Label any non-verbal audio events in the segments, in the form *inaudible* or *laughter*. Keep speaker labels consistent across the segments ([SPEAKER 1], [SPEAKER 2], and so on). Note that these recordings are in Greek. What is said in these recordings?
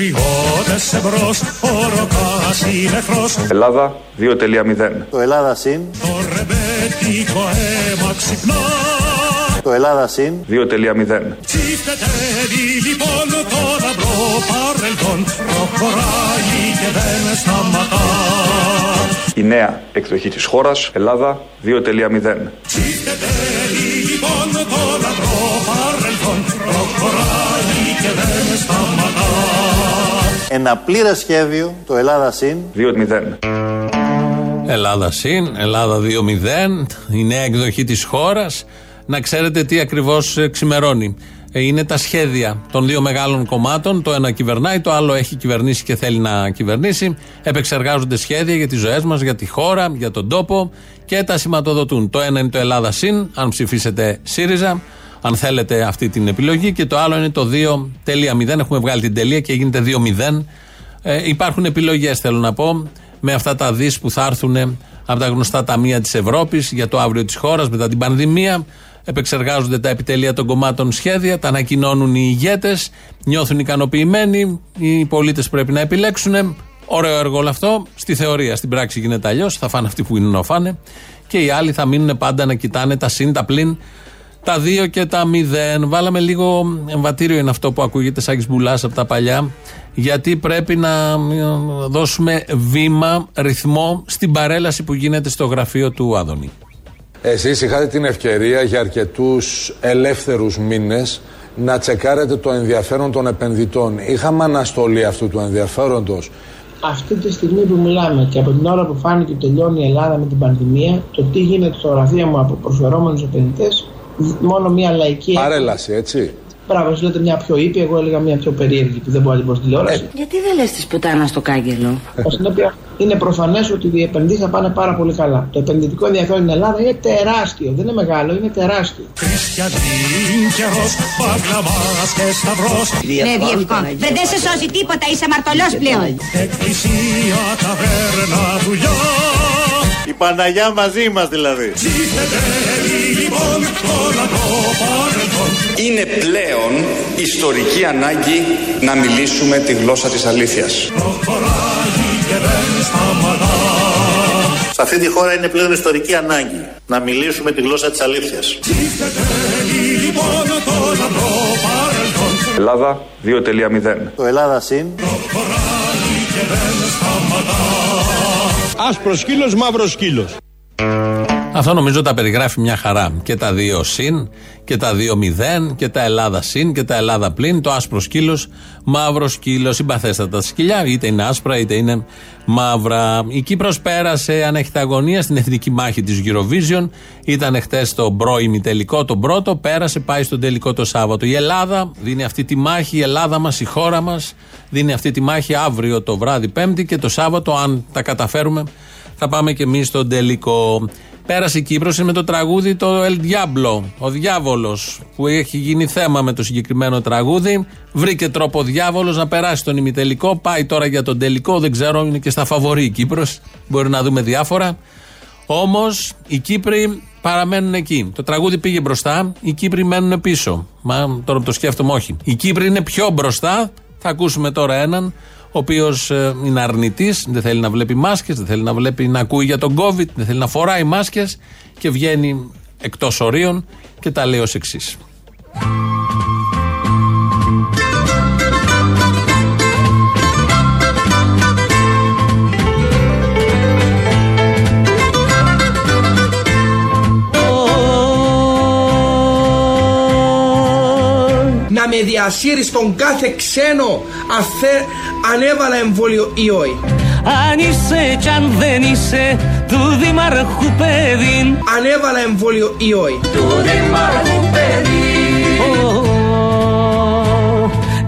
[SPEAKER 1] Πατριώτες εμπρός, ο Ροκάς είναι εχθρός.
[SPEAKER 2] Ελλάδα 2.0.
[SPEAKER 3] Το Ελλάδα συν.
[SPEAKER 1] Το ρεμπέτικο αίμα ξυπνά.
[SPEAKER 3] Το Ελλάδα συν.
[SPEAKER 2] 2.0.
[SPEAKER 1] Τσιφτετέλει λοιπόν το λαμπρό παρελθόν. Προχωράει και δεν σταματά.
[SPEAKER 2] Η νέα εκδοχή της χώρας Ελλάδα 2.0.
[SPEAKER 1] Τσιφτετέλει λοιπόν το λαμπρό παρελθόν. Προχωράει
[SPEAKER 3] Ένα πλήρες σχέδιο. Το Ελλάδα συν.
[SPEAKER 2] 2.0.
[SPEAKER 4] Ελλάδα συν, Ελλάδα 2-0, η νέα εκδοχή της χώρας. Να ξέρετε τι ακριβώς ε, ξημερώνει. Ε, Είναι τα σχέδια των δύο μεγάλων κομμάτων. Το ένα κυβερνάει, το άλλο έχει κυβερνήσει και θέλει να κυβερνήσει. Επεξεργάζονται σχέδια για τις ζωές μας, για τη χώρα, για τον τόπο και τα σηματοδοτούν. Το ένα είναι το Ελλάδα συν, αν ψηφίσετε ΣΥΡΙΖΑ, αν θέλετε αυτή την επιλογή. Και το άλλο είναι το 2.0. Έχουμε βγάλει την τελεία και γίνεται 2-0. Ε, υπάρχουν επιλογές, θέλω να πω, με αυτά τα δις που θα έρθουν από τα γνωστά ταμεία της Ευρώπης για το αύριο της χώρας μετά την πανδημία. Επεξεργάζονται τα επιτελεία των κομμάτων σχέδια, τα ανακοινώνουν οι ηγέτες, νιώθουν ικανοποιημένοι. Οι πολίτες πρέπει να επιλέξουν. Ωραίο έργο όλο αυτό. Στη θεωρία, στην πράξη γίνεται αλλιώς. Θα φάνε αυτοί που είναι να φάνε. Και οι άλλοι θα μείνουν πάντα να κοιτάνε τα συν, τα πλην, τα δύο και τα μηδέν. Βάλαμε λίγο εμβατήριο είναι αυτό που ακούγεται σαν μπουλάς από τα παλιά. Γιατί πρέπει να ε, δώσουμε βήμα, ρυθμό στην παρέλαση που γίνεται στο γραφείο του Άδωνη.
[SPEAKER 5] Εσείς είχατε την ευκαιρία για αρκετούς ελεύθερους μήνες να τσεκάρετε το ενδιαφέρον των επενδυτών. Είχαμε αναστολή αυτού του ενδιαφέροντος.
[SPEAKER 6] Αυτή τη στιγμή που μιλάμε και από την ώρα που φάνηκε ότι τελειώνει η Ελλάδα με την πανδημία, το τι γίνεται στο γραφείο μου από προσφερόμενους επενδυτές, μόνο μια λαϊκή.
[SPEAKER 5] Παρέλαση, έτσι.
[SPEAKER 6] Μπράβο, εσείς λέτε μια πιο ήπια, εγώ έλεγα μια πιο περίεργη που δεν μπορεί να την πω στην τηλεόραση.
[SPEAKER 7] Γιατί δεν λες τη πουτάνα στο κάγκελο;
[SPEAKER 6] Ω συνέπεια, είναι προφανές ότι οι επενδύσεις θα πάνε πάρα πολύ καλά. Το επενδυτικό ενδιαφέρον στην Ελλάδα είναι τεράστιο. Δεν είναι μεγάλο, είναι τεράστιο.
[SPEAKER 1] Χριστιανίν καιρός, παγκλαμάς και σταυρός.
[SPEAKER 7] Ναι, Διευκό. Δεν δεν σε σώζει τίποτα, είσαι μαρτωλός πλέον.
[SPEAKER 1] Εκκλησία, ταβέρνα, δουλειά.
[SPEAKER 3] Η Παναγιά μαζί μας δηλαδή.
[SPEAKER 1] Τσιφτετέλει λοιπόν το λαμπρό παρελθόν.
[SPEAKER 8] Είναι πλέον ιστορική ανάγκη να μιλήσουμε τη γλώσσα της αλήθειας.
[SPEAKER 1] Προχωράει και δεν σταματά.
[SPEAKER 3] Σε αυτή τη χώρα είναι πλέον ιστορική ανάγκη να μιλήσουμε τη γλώσσα της αλήθειας.
[SPEAKER 1] Τσιφτετέλει λοιπόν το λαμπρό παρελθόν.
[SPEAKER 2] Ελλάδα 2.0.
[SPEAKER 3] Το Ελλάδα συν.
[SPEAKER 1] Προχωράει και δεν σταματά.
[SPEAKER 9] Άσπρος σκύλος, μαύρος σκύλος.
[SPEAKER 4] Αυτό νομίζω τα περιγράφει μια χαρά. Και τα δύο συν και τα δύο μηδέν και τα Ελλάδα συν και τα Ελλάδα πλην. Το άσπρος σκύλος, μαύρος σκύλος, συμπαθέστατα σκυλιά, είτε είναι άσπρα είτε είναι μαύρα. Η Κύπρος πέρασε ανέχτα αγωνία στην εθνική μάχη της Eurovision. Ήταν χτες το πρώιμη τελικό, τον πρώτο. Πέρασε, πάει στον τελικό το Σάββατο. Η Ελλάδα δίνει αυτή τη μάχη, η Ελλάδα μας, η χώρα μας δίνει αυτή τη μάχη αύριο το βράδυ Πέμπτη και το Σάββατο, αν τα καταφέρουμε, θα πάμε και εμείς στον τελικό. Πέρασε η Κύπρος είναι με το τραγούδι το El Diablo, ο διάβολος που έχει γίνει θέμα με το συγκεκριμένο τραγούδι. Βρήκε τρόπο ο διάβολος να περάσει τον ημιτελικό. Πάει τώρα για τον τελικό, δεν ξέρω, είναι και στα φαβορή η Κύπρος. Μπορεί να δούμε διάφορα. Όμως οι Κύπροι παραμένουν εκεί. Το τραγούδι πήγε μπροστά, οι Κύπροι μένουν πίσω. Μα τώρα που το σκέφτομαι, όχι. Οι Κύπροι είναι πιο μπροστά. Θα ακούσουμε τώρα έναν, ο οποίος είναι αρνητής, δεν θέλει να βλέπει μάσκες, δεν θέλει να βλέπει να ακούει για τον COVID, δεν θέλει να φοράει μάσκες και βγαίνει εκτός ορίων και τα λέει ως εξής.
[SPEAKER 6] Να με διασύρεις στον κάθε ξένο αφέ, αν έβαλα εμβόλιο ή όχι.
[SPEAKER 10] Αν είσαι κι αν δεν είσαι του Δημάρχου παιδί
[SPEAKER 6] Αν έβαλα εμβόλιο ή όχι.
[SPEAKER 10] Του Δημάρχου παιδί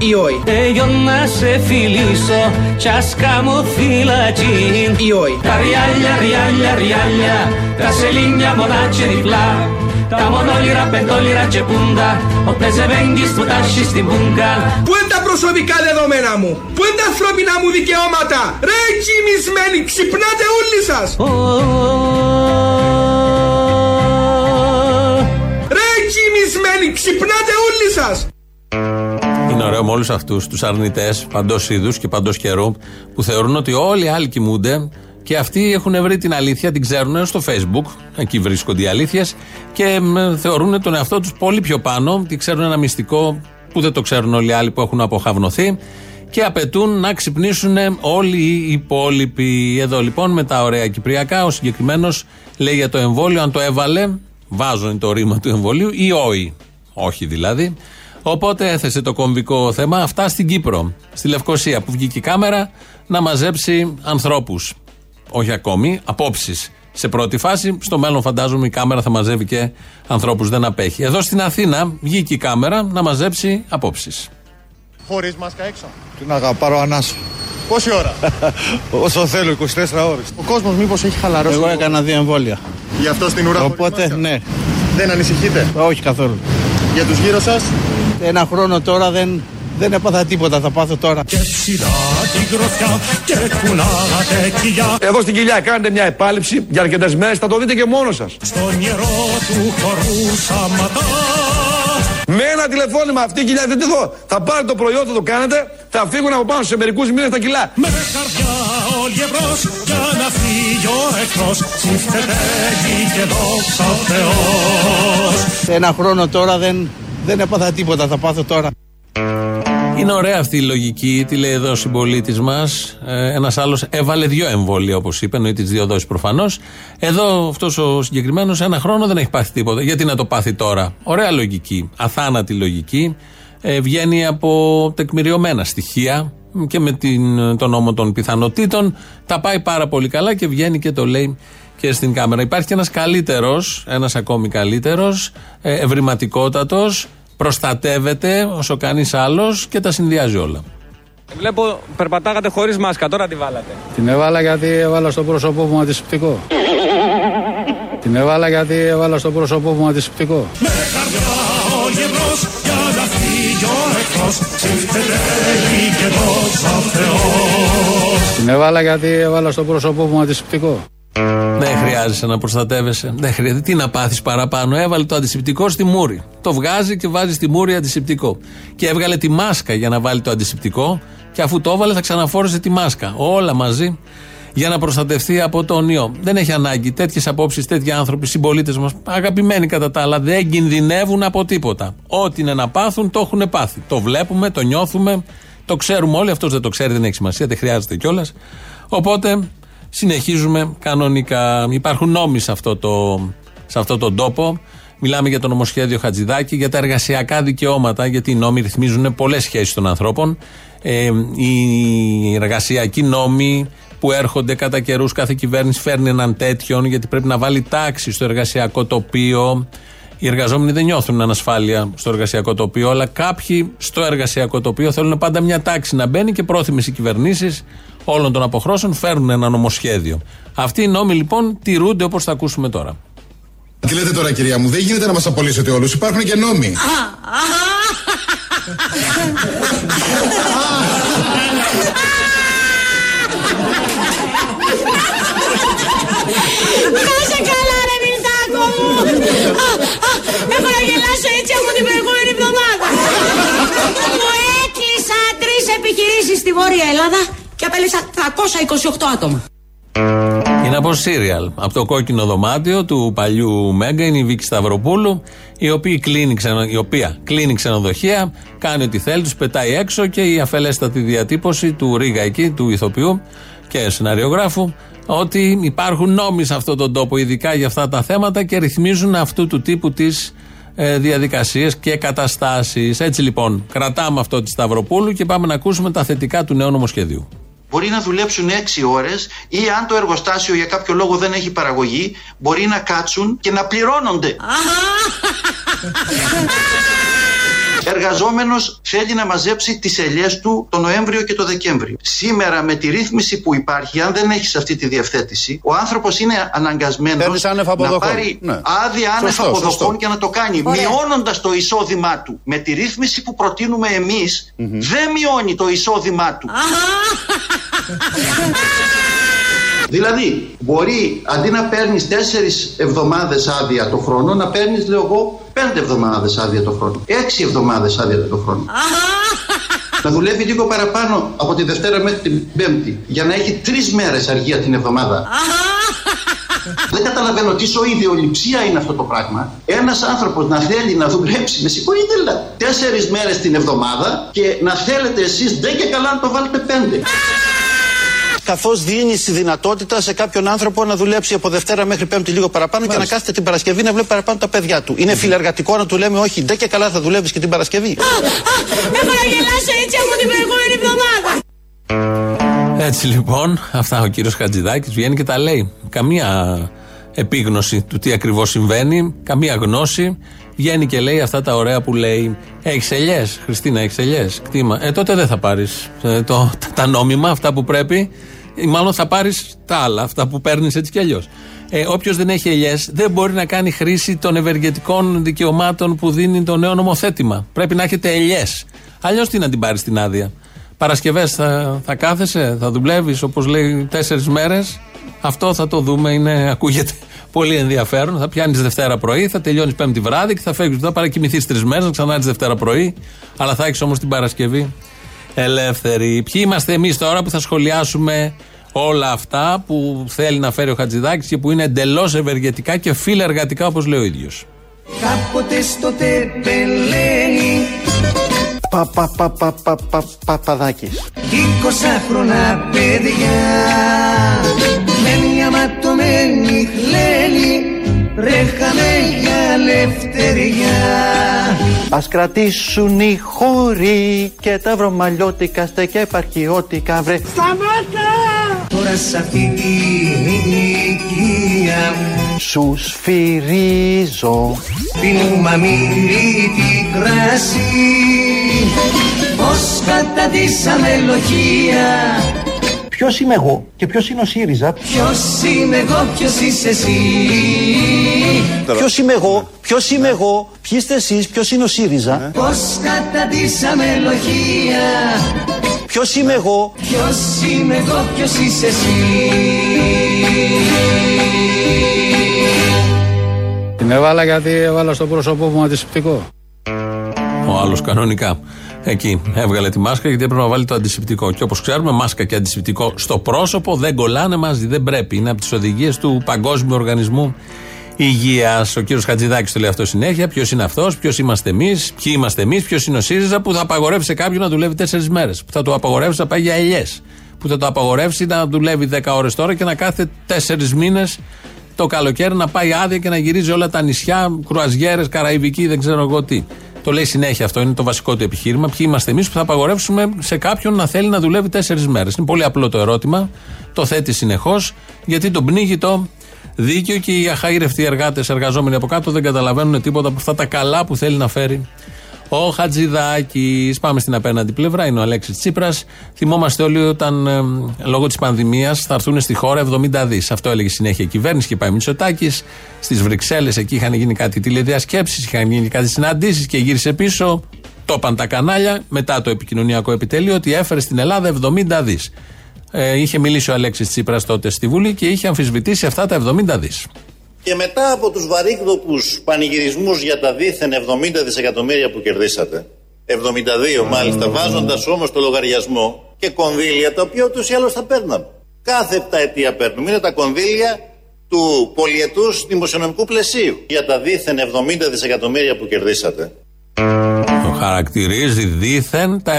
[SPEAKER 6] Ή όχι.
[SPEAKER 10] Εγώ να σε φιλήσω κι ας κάμω φυλακή
[SPEAKER 6] Ή όχι.
[SPEAKER 10] Τα ριάλια, ριάλια, ριάλια Τα σελίνια μονάχια διπλά Τα μονόλυρα, πεντόλυρα και πούντα Όποτε σε βέγγεις που τάσεις στην πούγκα
[SPEAKER 6] Πού είναι τα προσωπικά δεδομένα μου, Πού είναι τα ανθρώπινα μου δικαιώματα, Ρε κοιμισμένοι, ξυπνάτε όλοι σας, Ρε κοιμισμένοι, ξυπνάτε όλοι σας.
[SPEAKER 4] Είναι ωραίο με όλους αυτούς τους αρνητές παντός είδους και παντός καιρού που θεωρούν ότι όλοι οι άλλοι κοιμούνται και αυτοί έχουν βρει την αλήθεια, την ξέρουν στο Facebook. Εκεί βρίσκονται οι αλήθειες και μ, θεωρούν τον εαυτό τους πολύ πιο πάνω. ότι ξέρουν ένα μυστικό που δεν το ξέρουν όλοι οι άλλοι που έχουν αποχαυνοθεί και απαιτούν να ξυπνήσουν όλοι οι υπόλοιποι. Εδώ λοιπόν με τα ωραία κυπριακά, ο συγκεκριμένος λέει για το εμβόλιο, αν το έβαλε, βάζουν το ρήμα του εμβολίου ή όχι. Όχι δηλαδή. Οπότε έθεσε το κομβικό θέμα αυτά στην Κύπρο, στη Λευκοσία, που βγήκε η κάμερα να μαζέψει ανθρώπους. Όχι ακόμη, απόψεις. Σε πρώτη φάση, στο μέλλον φαντάζομαι η κάμερα θα μαζεύει και ανθρώπους, δεν απέχει. Εδώ στην Αθήνα βγήκε η κάμερα να μαζέψει απόψεις.
[SPEAKER 11] Χωρίς μάσκα έξω.
[SPEAKER 12] Τι να πάρω ανάσο.
[SPEAKER 11] Πόση ώρα; *laughs*
[SPEAKER 12] Όσο θέλω, 24 ώρες.
[SPEAKER 11] Ο κόσμος μήπως έχει χαλαρώσει.
[SPEAKER 12] Εγώ
[SPEAKER 11] λίγο.
[SPEAKER 12] έκανα δύο εμβόλια.
[SPEAKER 11] Γι' αυτό στην ουρά. χωρίς
[SPEAKER 12] Οπότε,
[SPEAKER 11] μάσκα;
[SPEAKER 12] ναι.
[SPEAKER 11] Δεν ανησυχείτε;
[SPEAKER 12] Όχι καθόλου.
[SPEAKER 11] Για τους γύρω σας;
[SPEAKER 12] Ένα χρόνο τώρα δεν, δεν έπαθα τίποτα. Θα πάθω τώρα.
[SPEAKER 1] Και ψηλά την γροθιά και κουνάτε κοιλιά
[SPEAKER 13] Εδώ στην κοιλιά κάνετε μια επάλυψη για αρκετές μέρες, θα το δείτε και μόνος σας.
[SPEAKER 1] Στο νερό του χορού σαματά
[SPEAKER 13] Με ένα τηλεφώνημα αυτή η κοιλιά, δείτε εδώ, θα πάρετε το προϊόν, θα το κάνετε, θα φύγουν από πάνω σε μερικούς μήνες τα κιλά.
[SPEAKER 1] Με καρδιά όλοι εμπρός για να φύγει ο εχθρός Ψήφτεται εκεί και δόξα ο Θεός
[SPEAKER 12] Ένα χρόνο τώρα δεν, δεν έπαθα τίποτα. Θα πάθω τώρα.
[SPEAKER 4] Είναι ωραία αυτή η λογική, τη λέει εδώ ο συμπολίτης μας. Ένας άλλος έβαλε δύο εμβόλια, όπως είπε, εννοεί τις δύο δόσεις προφανώς. Εδώ αυτός ο συγκεκριμένος ένα χρόνο δεν έχει πάθει τίποτα. Γιατί να το πάθει τώρα; Ωραία λογική, αθάνατη λογική. Ε, βγαίνει από τεκμηριωμένα στοιχεία και με την, τον νόμο των πιθανότητων. Τα πάει πάρα πολύ καλά και βγαίνει και το λέει και στην κάμερα. Υπάρχει και ένας καλύτερος, ένας ακόμη καλύτερος, ευρηματικότατος, προστατεύεται όσο κανείς άλλος και τα συνδυάζει όλα.
[SPEAKER 14] Βλέπω περπατάγατε χωρίς μάσκα, τώρα τη βάλατε.
[SPEAKER 12] Την έβαλα γιατί έβαλα στο πρόσωπό μου αντισηπτικό. Την έβαλα γιατί έβαλα στο πρόσωπό μου αντισηπτικό.
[SPEAKER 1] Με καρδιά όλοι εμπρός για να φύγει ο εχθρός Ψήφτεται εκεί και δόξα ο Θεός
[SPEAKER 12] Την έβαλα γιατί έβαλα στο πρόσωπό μου αντισηπτικό.
[SPEAKER 4] Δεν χρειάζεσαι να προστατεύεσαι. Δεν χρειάζεται. Τι να πάθεις παραπάνω. Έβαλε το αντισηπτικό στη μούρη. Το βγάζει και βάζει στη μούρη αντισηπτικό. Και έβγαλε τη μάσκα για να βάλει το αντισηπτικό. Και αφού το έβαλε, θα ξαναφόρεσε τη μάσκα. Όλα μαζί για να προστατευτεί από τον ιό. Δεν έχει ανάγκη. Τέτοιες απόψεις, τέτοιοι άνθρωποι, συμπολίτες μας, αγαπημένοι κατά τα άλλα, δεν κινδυνεύουν από τίποτα. Ό,τι είναι να πάθουν, το έχουν πάθει. Το βλέπουμε, το νιώθουμε, το ξέρουμε όλοι. Αυτός δεν το ξέρει, δεν έχει σημασία, δεν χρειάζεται κιόλας. Οπότε συνεχίζουμε κανονικά. Υπάρχουν νόμοι σε αυτό το, σε αυτό τον τόπο. Μιλάμε για το νομοσχέδιο Χατζηδάκη, για τα εργασιακά δικαιώματα, γιατί οι νόμοι ρυθμίζουν πολλές σχέσεις των ανθρώπων. Ε, οι εργασιακοί νόμοι που έρχονται κατά καιρούς, κάθε κυβέρνηση φέρνει έναν τέτοιον, γιατί πρέπει να βάλει τάξη στο εργασιακό τοπίο. Οι εργαζόμενοι δεν νιώθουν ανασφάλεια στο εργασιακό τοπίο, αλλά κάποιοι στο εργασιακό τοπίο θέλουν πάντα μια τάξη να μπαίνει και πρόθυμες οι κυβερνήσεις όλων των αποχρώσεων φέρνουν ένα νομοσχέδιο. Αυτοί οι νόμοι λοιπόν τηρούνται όπως θα ακούσουμε τώρα.
[SPEAKER 15] Τι λέτε τώρα κυρία μου, δεν γίνεται να μας απολύσετε όλους, υπάρχουν και νόμοι.
[SPEAKER 7] Κάσε καλά ρε Μιλτάκο μου. Α, α, Έχω να γελάσω έτσι από την προηγούμενη εβδομάδα. Μου έκλεισα τρεις επιχειρήσεις στη Βόρεια Ελλάδα και απέλησα 328 άτομα.
[SPEAKER 4] Είναι από σύριαλ. Από το κόκκινο δωμάτιο του παλιού Μέγκα είναι η Βίκη Σταυροπούλου, η οποία κλείνει, ξενο, η οποία κλείνει ξενοδοχεία, κάνει ό,τι θέλει, τους πετάει έξω και η αφελέστατη διατύπωση του Ρίγα εκεί, του ηθοποιού και σεναριογράφου, ότι υπάρχουν νόμοι σε αυτόν τον τόπο, ειδικά για αυτά τα θέματα και ρυθμίζουν αυτού του τύπου τις ε, διαδικασίες και καταστάσεις. Έτσι λοιπόν, κρατάμε αυτό τη Σταυροπούλου και πάμε να ακούσουμε τα θετικά του νέου νομοσχεδίου.
[SPEAKER 16] Μπορεί να δουλέψουν 6 ώρες ή αν το εργοστάσιο για κάποιο λόγο δεν έχει παραγωγή, μπορεί να κάτσουν και να πληρώνονται. Εργαζόμενος θέλει να μαζέψει τις ελιές του το Νοέμβριο και το Δεκέμβριο. Σήμερα με τη ρύθμιση που υπάρχει, αν δεν έχεις αυτή τη διευθέτηση, ο άνθρωπος είναι αναγκασμένος
[SPEAKER 12] Παίρνεις άνευ
[SPEAKER 16] να
[SPEAKER 12] αποδοχών.
[SPEAKER 16] πάρει
[SPEAKER 12] Ναι.
[SPEAKER 16] άδεια άνευ
[SPEAKER 12] Σωστό,
[SPEAKER 16] αποδοχών
[SPEAKER 12] σωστό.
[SPEAKER 16] και να το κάνει,
[SPEAKER 12] Ωραία.
[SPEAKER 16] μειώνοντας το εισόδημά του. Με τη ρύθμιση που προτείνουμε εμείς, δεν μειώνει το εισόδημά του. Δηλαδή, μπορεί αντί να παίρνεις 4 εβδομάδες άδεια το χρόνο, να παίρνεις, λέω εγώ, 5 εβδομάδες άδεια το χρόνο. 6 εβδομάδες άδεια το χρόνο. να δουλεύει λίγο παραπάνω από τη Δευτέρα μέχρι την Πέμπτη για να έχει τρεις μέρες αργία την εβδομάδα. Δεν καταλαβαίνω τι ιδεολειψία είναι αυτό το πράγμα. Ένας άνθρωπος να θέλει να δουλέψει, με συγχωρείτε, αλλά τέσσερις μέρες την εβδομάδα και να θέλετε εσείς δεν και καλά να το βάλετε πέντε. Καθώς δίνει τη δυνατότητα σε κάποιον άνθρωπο να δουλέψει από Δευτέρα μέχρι Πέμπτη λίγο παραπάνω και να κάθεται την Παρασκευή να βλέπει παραπάνω τα παιδιά του. Είναι φιλεργατικό να του λέμε όχι, δεν και καλά θα δουλεύεις και την Παρασκευή.
[SPEAKER 7] Έχω να γελάσω έτσι από την προηγούμενη εβδομάδα.
[SPEAKER 4] Έτσι λοιπόν, αυτά ο κύριος Χατζηδάκης βγαίνει και τα λέει. Καμία επίγνωση του τι ακριβώς συμβαίνει, καμία γνώση. Βγαίνει και λέει αυτά τα ωραία που λέει. Έχεις ελιές, Χριστίνα, έχεις ελιές. Κτήμα. Ε, τότε δεν θα πάρεις τα νόμιμα, αυτά που πρέπει. Ή μάλλον θα πάρεις τα άλλα, αυτά που παίρνεις έτσι κι αλλιώς. Ε, Όποιος δεν έχει ελιές δεν μπορεί να κάνει χρήση των ευεργετικών δικαιωμάτων που δίνει το νέο νομοθέτημα. Πρέπει να έχετε ελιές. Αλλιώς τι να την πάρεις την άδεια. Παρασκευές θα, θα κάθεσαι, θα δουλεύεις όπως λέει τέσσερις μέρες. Αυτό θα το δούμε, είναι, ακούγεται πολύ ενδιαφέρον. Θα πιάνεις Δευτέρα πρωί, θα τελειώνεις Πέμπτη βράδυ και θα φεύγεις. Θα παρακοιμηθεί τρεις μέρες, να ξανά Δευτέρα πρωί. Αλλά θα έχεις όμως την Παρασκευή ελεύθερη. Ποιοι είμαστε εμείς τώρα που θα σχολιάσουμε όλα αυτά που θέλει να φέρει ο Χατζηδάκης και που είναι εντελώς ευεργετικά και φιλεργατικά όπως λέει ο ίδιος;
[SPEAKER 10] Κάποτε στο τεπελένι
[SPEAKER 16] Πα, πα, πα, πα, πα, πα, παπαδάκης.
[SPEAKER 10] 20 χρόνια παιδιά με μια ματωμένη χλένη ρέχαμε για ελευθεριά
[SPEAKER 16] Ας κρατήσουν οι χώροι και τα βρωμαλιώτικα στέκια επαρχιώτικα βρε.
[SPEAKER 10] Σταμάτα! Τώρα σ' αυτή την ηλικία
[SPEAKER 16] Σους σφυρίζω
[SPEAKER 10] πίνουμε αμύριτη κράση Πώς καταδύσαμε λογία.
[SPEAKER 16] Ποιος είμαι εγώ και ποιος είναι ο ΣΥΡΙΖΑ;
[SPEAKER 10] Ποιος είμαι εγώ, ποιος είσαι εσύ.
[SPEAKER 16] Ποιος είμαι εγώ, ποιος είμαι εγώ, ποιοι είστε εσείς, ποιος είναι ο ΣΥΡΙΖΑ;
[SPEAKER 10] Πώς καταδύσαμε λογία.
[SPEAKER 16] Ποιος είμαι εγώ,
[SPEAKER 10] Ποιος είμαι εγώ, ποιος είσαι εσύ.
[SPEAKER 12] Την έβαλα γιατί έβαλα στο πρόσωπό μου αντισηπτικό.
[SPEAKER 4] Ο άλλος κανονικά. Εκεί έβγαλε τη μάσκα γιατί έπρεπε να βάλει το αντισηπτικό. Και όπως ξέρουμε, μάσκα και αντισηπτικό στο πρόσωπο δεν κολλάνε μαζί, δεν πρέπει. Είναι από τις οδηγίες του Παγκόσμιου Οργανισμού Υγείας. Ο κύριος Χατζηδάκης το λέει αυτό συνέχεια. Ποιος είναι αυτός, ποιος είμαστε εμείς, ποιοι είμαστε εμείς, ποιος είναι ο ΣΥΡΙΖΑ που θα απαγορεύσει σε κάποιον να δουλεύει τέσσερις μέρες. Που θα του απαγορεύσει να πάει για ελιές. Που θα το απαγορεύσει να δουλεύει 10 ώρες τώρα και να κάθεται τέσσερις μήνες το καλοκαίρι να πάει άδεια και να γυρίζει όλα τα νησιά, κρουαζιέρες, καραϊβική, δεν ξέρω εγώ τι. Το λέει συνέχεια αυτό, είναι το βασικό του επιχείρημα. Ποιοι είμαστε εμείς που θα απαγορεύσουμε σε κάποιον να θέλει να δουλεύει τέσσερις μέρες. Είναι πολύ απλό το ερώτημα. Το θέτει συνεχώς, γιατί τον πνίγει το δίκαιο και οι αχαήρευτοι εργάτες, εργαζόμενοι από κάτω δεν καταλαβαίνουν τίποτα από αυτά τα καλά που θέλει να φέρει ο Χατζηδάκης. Πάμε στην απέναντι πλευρά, είναι ο Αλέξης Τσίπρας. Θυμόμαστε όλοι όταν ε, λόγω της πανδημίας θα έρθουν στη χώρα 70 δις. Αυτό έλεγε συνέχεια η κυβέρνηση και πάει Μητσοτάκης. Στις Βρυξέλλες εκεί είχαν γίνει κάτι τηλεδιασκέψεις, είχαν γίνει κάτι συναντήσεις και γύρισε πίσω. Το είπαν τα κανάλια μετά το επικοινωνιακό επιτέλειο ότι έφερε στην Ελλάδα 70 δις. Ε, είχε μιλήσει ο Αλέξης Τσίπρας τότε στη Βουλή και είχε αμφισβητήσει αυτά τα 70 δις.
[SPEAKER 3] Και μετά από τους βαρύκδοπους πανηγυρισμούς για τα δίθεν 70 δισεκατομμύρια που κερδίσατε, 72 μάλιστα, βάζοντας όμως το λογαριασμό και κονδύλια τα οποία ούτως ή άλλως θα παίρναμε. Κάθε επταετία παίρνουμε. Είναι τα κονδύλια του πολιετούς δημοσιονομικού πλαισίου. Για τα δίθεν 70 δισεκατομμύρια που κερδίσατε,
[SPEAKER 4] Το χαρακτηρίζει δήθεν τα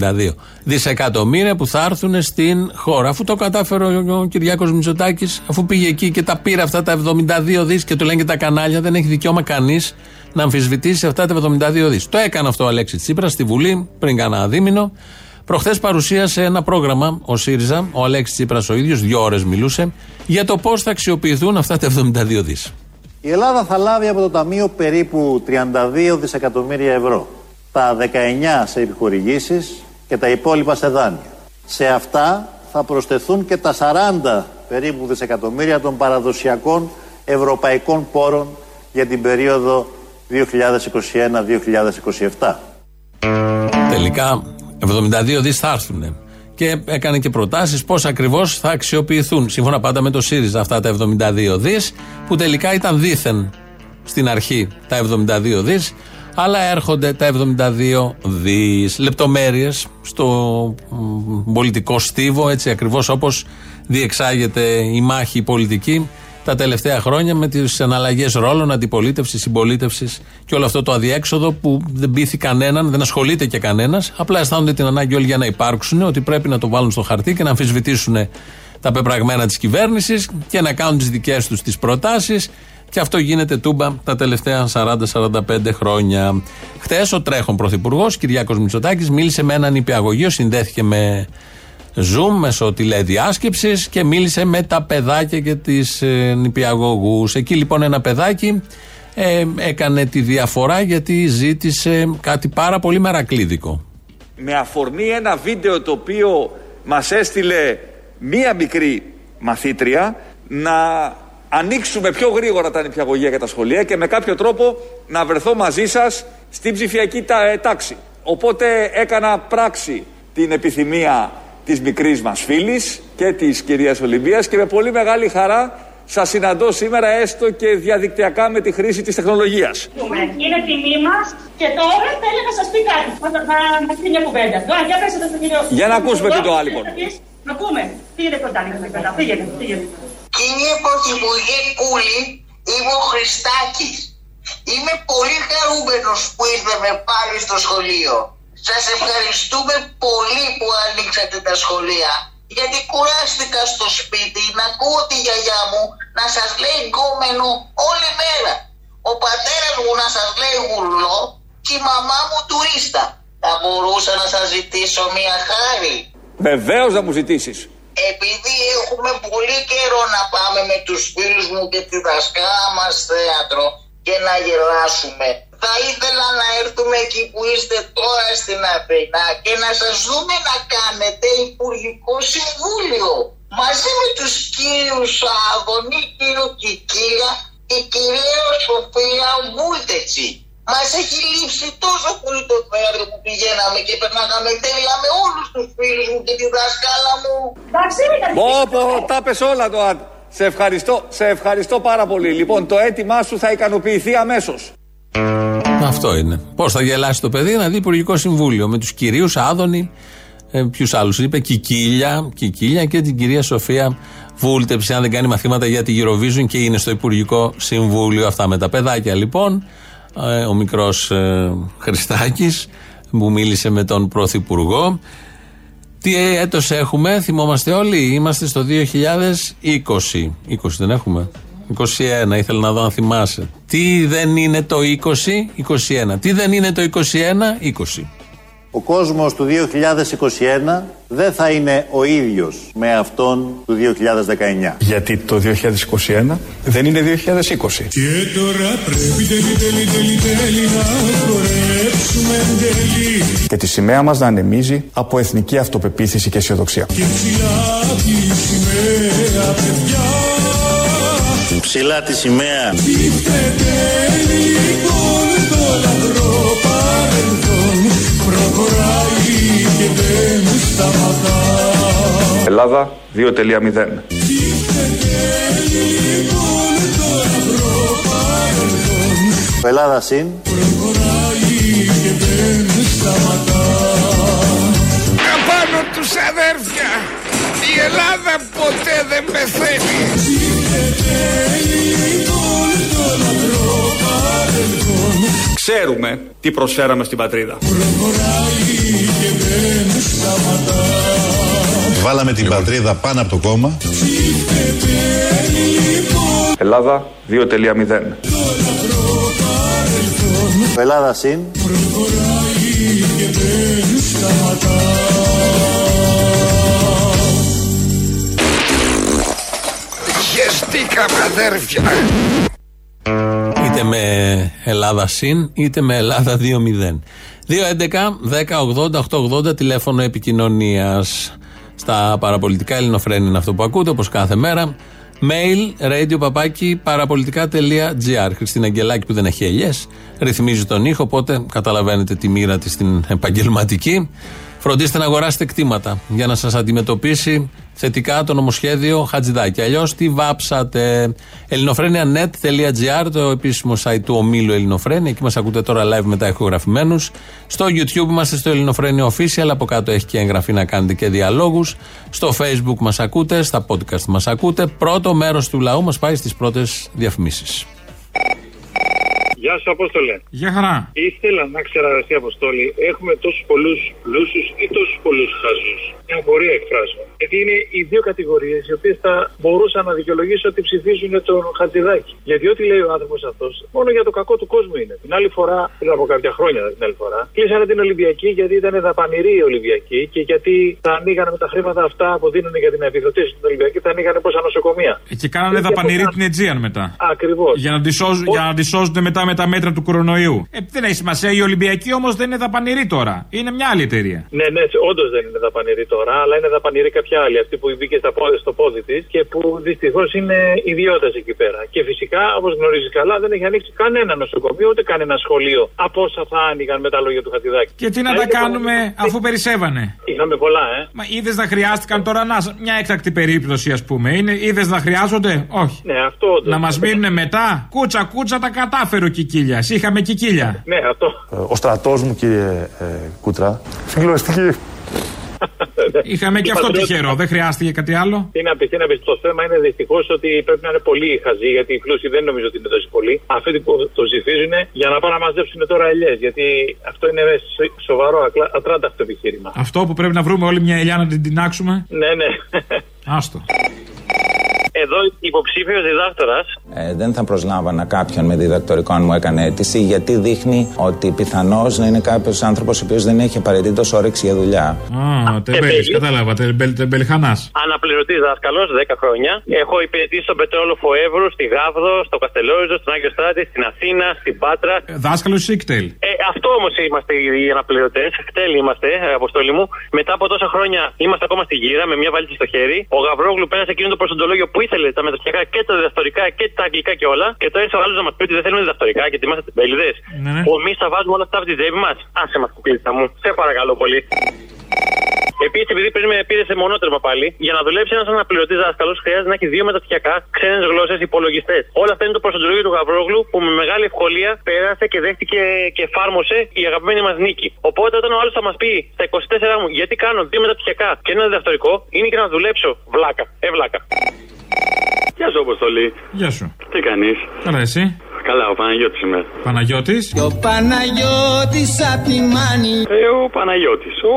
[SPEAKER 4] 70-72 δισεκατομμύρια που θα έρθουν στην χώρα. Αφού το κατάφερε ο Κυριάκος Μητσοτάκης, αφού πήγε εκεί και τα πήρε αυτά τα 72 δις και το λένε και τα κανάλια, δεν έχει δικαίωμα κανείς να αμφισβητήσει αυτά τα 72 δις. Το έκανε αυτό ο Αλέξη Τσίπρας στη Βουλή πριν κάνα δίμηνο. Προχθές παρουσίασε ένα πρόγραμμα ο ΣΥΡΙΖΑ, ο Αλέξης Τσίπρας ο ίδιος, δύο ώρες μιλούσε, για το πώς θα αξιοποιηθούν αυτά τα 72 δις.
[SPEAKER 3] Η Ελλάδα θα λάβει από το Ταμείο περίπου 32 δισεκατομμύρια ευρώ. Τα 19 σε επιχορηγήσεις και τα υπόλοιπα σε δάνεια. Σε αυτά θα προσθεθούν και τα 40 περίπου δισεκατομμύρια των παραδοσιακών ευρωπαϊκών πόρων για την περίοδο 2021-2027.
[SPEAKER 4] Τελικά 72 δις θα έρθουν. Και έκανε και προτάσεις πώς ακριβώς θα αξιοποιηθούν. Σύμφωνα πάντα με το ΣΥΡΙΖΑ αυτά τα 72 δις, που τελικά ήταν δίθεν στην αρχή τα 72 δις. Αλλά έρχονται τα 72 δις λεπτομέρειες στο μ, πολιτικό στίβο, έτσι ακριβώς όπως διεξάγεται η μάχη πολιτική τα τελευταία χρόνια με τις αναλλαγέ ρόλων, αντιπολίτευσης, συμπολίτευσης και όλο αυτό το αδιέξοδο που δεν πείθει κανέναν, δεν ασχολείται και κανένας. Απλά αισθάνονται την ανάγκη όλοι για να υπάρξουν, ότι πρέπει να το βάλουν στο χαρτί και να αμφισβητήσουν τα πεπραγμένα της κυβέρνησης και να κάνουν τις δικές τους τις προτάσεις. Και αυτό γίνεται τούμπα τα τελευταία 40-45 χρόνια. Χθες ο τρέχον πρωθυπουργός Κυριάκος Μητσοτάκης μίλησε με έναν υπηαγωγείο, συνδέθηκε με Zoom μέσω τηλεδιάσκεψης και μίλησε με τα παιδάκια και τις ε, νηπιαγωγούς. Εκεί λοιπόν ένα παιδάκι ε, έκανε τη διαφορά γιατί ζήτησε κάτι πάρα πολύ μερακλίδικο.
[SPEAKER 17] με αφορμή ένα βίντεο το οποίο μας έστειλε μία μικρή μαθήτρια να ανοίξουμε πιο γρήγορα τα νηπιαγωγεία και τα σχολεία και με κάποιο τρόπο να βρεθώ μαζί σας στην ψηφιακή τα- ε, τάξη. Οπότε έκανα πράξη την επιθυμία της μικρής μας φίλης και της κυρίας Ολυμπίας και με πολύ μεγάλη χαρά σας συναντώ σήμερα έστω και διαδικτυακά με τη χρήση της τεχνολογίας.
[SPEAKER 18] Είναι τιμή μας και τώρα θέλει να σας πει κάτι. Να να- να πει μια κουβέντα. Τώρα, για πέστε στον κύριο.
[SPEAKER 17] Για να ακούσουμε τι το άλλο, λοιπόν.
[SPEAKER 18] Να πούμε. Πήγαινε κοντά, λίγο κοντά. Πήγαινε, πήγαινε.
[SPEAKER 19] Κύριε Πρωθυπουργέ Κούλη, είμαι ο Χριστάκης. Είμαι πολύ χαρούμενος που ήρθαμε πάλι στο σχολείο. Σας ευχαριστούμε πολύ που ανοίξατε τα σχολεία. Γιατί κουράστηκα στο σπίτι να ακούω τη γιαγιά μου να σας λέει γκόμενο όλη μέρα. Ο πατέρας μου να σας λέει γουρλό και η μαμά μου τουρίστα. Θα μπορούσα να σας ζητήσω μια χάρη.
[SPEAKER 17] Βεβαίως να μου ζητήσεις.
[SPEAKER 19] Επειδή έχουμε πολύ καιρό να πάμε με τους φίλους μου και τη δασκάλα μας θέατρο και να γελάσουμε. Θα ήθελα να έρθουμε εκεί που είστε τώρα στην Αθήνα και να σας δούμε να κάνετε Υπουργικό Συμβούλιο. Μαζί με τους κύριους Άδωνη, κύριο Κικίλια και κυρία Σοφία Βούλτετσι. Μας έχει λείψει τόσο πολύ το θέατρο που πηγαίναμε και περνάγαμε τέλεια με όλους τους φίλους μου και τη δασκάλα μου.
[SPEAKER 18] Εντάξει,
[SPEAKER 17] Πω, πω, τα πες όλα το άντ. Σε ευχαριστώ, σε ευχαριστώ πάρα πολύ. Λοιπόν, το αίτημά σου θα ικανοποιηθεί αμέσως.
[SPEAKER 4] Αυτό είναι. Πώς θα γελάσει το παιδί να δει Υπουργικό Συμβούλιο με τους κυρίους Άδωνη, ε, ποιους άλλους είπε, Κικίλια, Κικίλια και την κυρία Σοφία Βούλτεψη. Αν δεν κάνει μαθήματα για τη Eurovision και είναι στο Υπουργικό Συμβούλιο. Αυτά με τα παιδάκια λοιπόν. Ε, ο μικρός ε, Χριστάκης που μίλησε με τον Πρωθυπουργό. Τι έτος έχουμε, θυμόμαστε όλοι, είμαστε στο 2020. 20 δεν έχουμε. 21, ήθελα να δω αν θυμάσαι. Τι δεν είναι το 20, 21. Τι δεν είναι το 21, 20.
[SPEAKER 3] Ο κόσμος του 2021 δεν θα είναι ο ίδιος με αυτόν του 2019.
[SPEAKER 20] Γιατί το 2021 δεν είναι 2020.
[SPEAKER 1] Και τώρα πρέπει τέλει τέλει τέλει τέλει να χορέψουμε εν τέλει
[SPEAKER 20] Και τη σημαία μας να ανεμίζει από εθνική αυτοπεποίθηση και αισιοδοξία.
[SPEAKER 1] Και ψηλά τη σημαία παιδιά
[SPEAKER 3] Ψηλά τη σημαία.
[SPEAKER 1] Δείχνετε λοιπόν το λαμπρό παρελθόν Προχωράει και δεν σταματά
[SPEAKER 2] Ελλάδα 2.0.
[SPEAKER 1] Δείχνετε λοιπόν το λαμπρό παρελθόν
[SPEAKER 3] Ελλάδα συν.
[SPEAKER 1] Προχωράει και δεν σταματά
[SPEAKER 13] Απάνω τους αδέρφια Η Ελλάδα ποτέ δεν πεθαίνει
[SPEAKER 1] λοιπόν το λαμπρό παρελθόν
[SPEAKER 17] Ξέρουμε τι προσφέραμε στην πατρίδα.
[SPEAKER 1] Προχωράει και δεν σταματά
[SPEAKER 15] Βάλαμε την πατρίδα πάνω από το κόμμα.
[SPEAKER 2] Ελλάδα 2.0.
[SPEAKER 3] Ελλάδα συν.
[SPEAKER 1] Και δεν σταματά
[SPEAKER 13] Χεστήκαμε αδέρφια
[SPEAKER 4] Είτε με Ελλάδα συν, είτε με Ελλάδα 2-0. 2-11-10-80-8-80 τηλέφωνο επικοινωνίας. Στα παραπολιτικά ελληνοφρένη είναι αυτό που ακούτε, όπως κάθε μέρα. Mail radio παπάκι παραπολιτικά.gr. Χριστίνα Αγγελάκη που δεν έχει ελιές. Ρυθμίζει τον ήχο, οπότε καταλαβαίνετε τη μοίρα της στην επαγγελματική. Φροντίστε να αγοράσετε κτήματα για να σας αντιμετωπίσει θετικά το νομοσχέδιο Χατζηδάκη. Αλλιώς τι βάψατε; ελληνοφρένια.net.gr, το επίσημο site του ομίλου Ελληνοφρένια. Εκεί μας ακούτε τώρα live μετά ηχογραφημένους. Στο YouTube είμαστε στο Ελληνοφρένια Official. Από κάτω έχει και εγγραφή να κάνετε και διαλόγους. Στο Facebook μας ακούτε, στα podcast μας ακούτε. Πρώτο μέρος του λαού μας πάει στις πρώτες διαφημίσεις.
[SPEAKER 21] Γεια σου, Απόστολε.
[SPEAKER 22] Γεια χαρά.
[SPEAKER 21] Ήθελα να ξέρω, εσύ Αποστόλη, έχουμε τόσους πολλούς πλούσιους ή τόσους πολλούς χαζούς. Μια απορία εκφράζω. Γιατί είναι οι δύο κατηγορίες οι οποίες θα μπορούσαν να δικαιολογήσω ότι ψηφίζουν τον Χατζηδάκη. Γιατί ό,τι λέει ο άνθρωπος αυτός, μόνο για το κακό του κόσμου είναι. Την άλλη φορά, πριν από κάποια χρόνια την άλλη φορά, κλείσανε την Ολυμπιακή γιατί ήταν δαπανηρή η Ολυμπιακή και γιατί θα ανοίγανε με τα χρήματα αυτά που δίνουν για την επιδοτήση στην Ολυμπιακή, θα ανοίγανε πόσα νοσοκομεία.
[SPEAKER 22] Ε, Και κάνανε
[SPEAKER 21] Ε,
[SPEAKER 22] δαπανηρή
[SPEAKER 21] και
[SPEAKER 22] την Αιτζίαν μετά.
[SPEAKER 21] Ακριβώς.
[SPEAKER 22] Για να τη σώζουν, για να τη σώζουν μετά με τα μέτρα του κορονοϊού. Ε, δεν έχει σημασία. Η Ολυμπιακή όμως δεν είναι δαπανηρή τώρα. Είναι μια άλλη εταιρεία.
[SPEAKER 21] Ναι, ναι, όντως δεν είναι δαπανηρή τώρα, αλλά είναι δαπανηρή κάποια άλλη. Αυτή που μπήκε στα πόδι, στο πόδι της και που δυστυχώς είναι ιδιώτα εκεί πέρα. Και φυσικά, όπως γνωρίζεις καλά, δεν έχει ανοίξει κανένα νοσοκομείο ούτε κανένα σχολείο από όσα θα άνοιγαν με τα λόγια του Χατζηδάκη.
[SPEAKER 22] Και τι να τα κάνουμε αφού περισσεύανε;
[SPEAKER 21] Είχαμε πολλά, ε.
[SPEAKER 22] Μα είδες να χρειάστηκαν τώρα να, μια έκτακτη περίπτωση, ας πούμε. Είδες να χρειάζονται, όχι.
[SPEAKER 21] Ναι, αυτό όντως.
[SPEAKER 22] Να μας μείνουν μετά; Κούτσα, κούτσα τα κατάφερε ο Κικίλια. Είχαμε Κικίλια.
[SPEAKER 21] Ναι, αυτό.
[SPEAKER 23] Ο στρατός μου, κύριε ε, Κούτρα, συγκλονιστική.
[SPEAKER 22] Είχαμε και
[SPEAKER 21] Οι
[SPEAKER 22] αυτό
[SPEAKER 21] πατριώτες-
[SPEAKER 22] τυχερό. Δεν χρειάστηκε κάτι άλλο.
[SPEAKER 21] Τι να πει, τι να πει. Το θέμα είναι δυστυχώς ότι πρέπει να είναι πολύ χαζοί, γιατί οι πλούσιοι δεν νομίζω ότι είναι τόσο πολλοί. Αυτοί που το ψηφίζουν για να πάνε να μαζέψουν τώρα ελιές. Γιατί αυτό είναι σο- σοβαρό, ακλα- ατράνταχτο επιχείρημα.
[SPEAKER 22] Αυτό που πρέπει να βρούμε όλη μια ελιά να την τεινάξουμε.
[SPEAKER 21] Ναι, ναι.
[SPEAKER 22] Άστο.
[SPEAKER 21] Εδώ υποψήφιος διδάκτορας.
[SPEAKER 24] Ε, δεν θα προσλάμβανα κάποιον με διδακτορικό αν μου έκανε αίτηση, γιατί δείχνει ότι πιθανώς να είναι κάποιος άνθρωπος ο οποίος δεν έχει απαραίτητος όρεξη για δουλειά.
[SPEAKER 22] Α, τεμπέλη, κατάλαβα. Τεμπέλ, τεμπελιχανά.
[SPEAKER 21] Αναπληρωτής δάσκαλος 10 χρόνια. Έχω υπηρετήσει στον πετρόλο Φοεύρου, στη Γάβδο, στο Καστελόριζο, στον Άγιο Στράτη, στην Αθήνα, στην Πάτρα.
[SPEAKER 22] Δάσκαλος Σίκτελ.
[SPEAKER 21] Ε, αυτό όμως είμαστε οι αναπληρωτές. Χτέλοι είμαστε, ε, αποστόλη μου. Μετά από τόσα χρόνια είμαστε ακόμα στη γύρα με μια βαλίτσα στο χέρι. Ο Γαβρόγλου πέρασε εκείνο το προσοντολόγιο που ήθελε τα μεταπτυχιακά και τα διδακτορικά και τα αγγλικά και όλα. Και τώρα ήρθε ο άλλο να μας πει ότι δεν θέλουμε διδακτορικά γιατί είμαστε τεμπέληδες.
[SPEAKER 22] Ναι, ναι.
[SPEAKER 21] Εμείς θα βάζουμε όλα αυτά από τη τσέπη μας. Άσε μας κουκλίτσα μου. Σε παρακαλώ πολύ. Επίσης, επειδή πριν με πήρε σε μονότερμα πάλι, για να δουλέψει ένας αναπληρωτής δάσκαλος χρειάζεται να έχει δύο μεταπτυχιακά, ξένες γλώσσες, υπολογιστές. Όλα αυτά είναι το προσοντολόγιο του Γαβρόγλου που με μεγάλη ευκολία πέρασε και δέχτηκε και εφάρμοσε η αγαπημένη μας νίκη. Οπότε όταν ο άλλος θα μας πει στα 24 μου γιατί κάνω δύο μεταπτυχιακά και ένα διδακτορικό, είναι και να δουλέψω. Βλάκα. Ε, βλάκα.
[SPEAKER 25] Γεια σου, Αποστολή.
[SPEAKER 22] Γεια σου.
[SPEAKER 25] Τι κάνεις;
[SPEAKER 22] Καλά, εσύ;
[SPEAKER 25] Καλά, ο Παναγιώτης είμαι.
[SPEAKER 22] Παναγιώτης;
[SPEAKER 25] ο Παναγιώτης απ' τη Μάνη. Ε, ο Παναγιώτης. Ο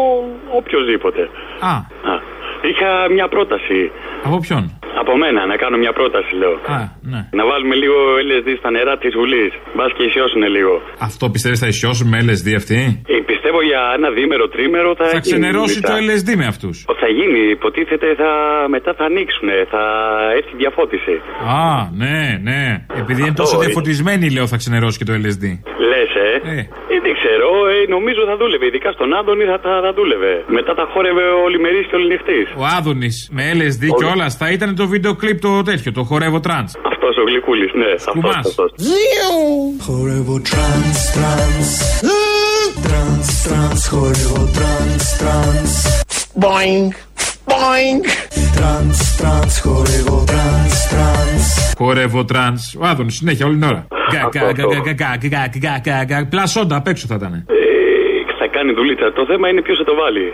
[SPEAKER 25] οποιοδήποτε.
[SPEAKER 22] Α.
[SPEAKER 25] Α. Είχα μια πρόταση.
[SPEAKER 22] Από ποιον;
[SPEAKER 25] Από μένα, να κάνω μια πρόταση, λέω.
[SPEAKER 22] Α, ναι.
[SPEAKER 25] Να βάλουμε λίγο LSD στα νερά της Βουλής. Μπας και ισιώσουν λίγο.
[SPEAKER 22] Αυτό πιστεύεις θα ισιώσουν με LSD αυτή;
[SPEAKER 25] Ε, πιστεύω για ένα διήμερο, τρίμερο θα,
[SPEAKER 22] Θα
[SPEAKER 25] γίνει
[SPEAKER 22] ξενερώσει
[SPEAKER 25] μετά.
[SPEAKER 22] το LSD με αυτούς.
[SPEAKER 25] Θα γίνει, υποτίθεται θα, μετά θα ανοίξουν, θα έρθει διαφώτιση.
[SPEAKER 22] Α, ναι, ναι. Επειδή είναι τόσο
[SPEAKER 25] είναι.
[SPEAKER 22] διαφωτισμένοι, λέω, θα ξενερώσει και το LSD.
[SPEAKER 25] Λες, ε.
[SPEAKER 22] Ε.
[SPEAKER 25] ε. δεν ξέρω, ε, νομίζω θα δούλευε. Ειδικά στον Άδωνη θα, θα, θα δούλευε. Μετά τα χόρευε ο Λιμερής και ο Λινυχτή.
[SPEAKER 22] Ο Άδωνης με LSD και όλα θα ήταν το βίντεο κλιπ το τέτοιο, το χορεύω τραντ.
[SPEAKER 25] Αυτός ο Γλυκούλης, ναι, αυτός.
[SPEAKER 22] Κουμάς.
[SPEAKER 25] αυτός.
[SPEAKER 26] Χορεύω τρανς, τρανς Τρανς, τρανς, χορεύω τρανς, τρανς Boing, Boing! Τρανς, τρανς, χορεύω τρανς, τρανς
[SPEAKER 22] Χορεύω τρανς, ο συνέχεια όλη την ώρα. Πλασόντα απ' έξω θα ήταν
[SPEAKER 25] Θα ε, κάνει δουλίτσα, το θέμα είναι ποιος θα το βάλει.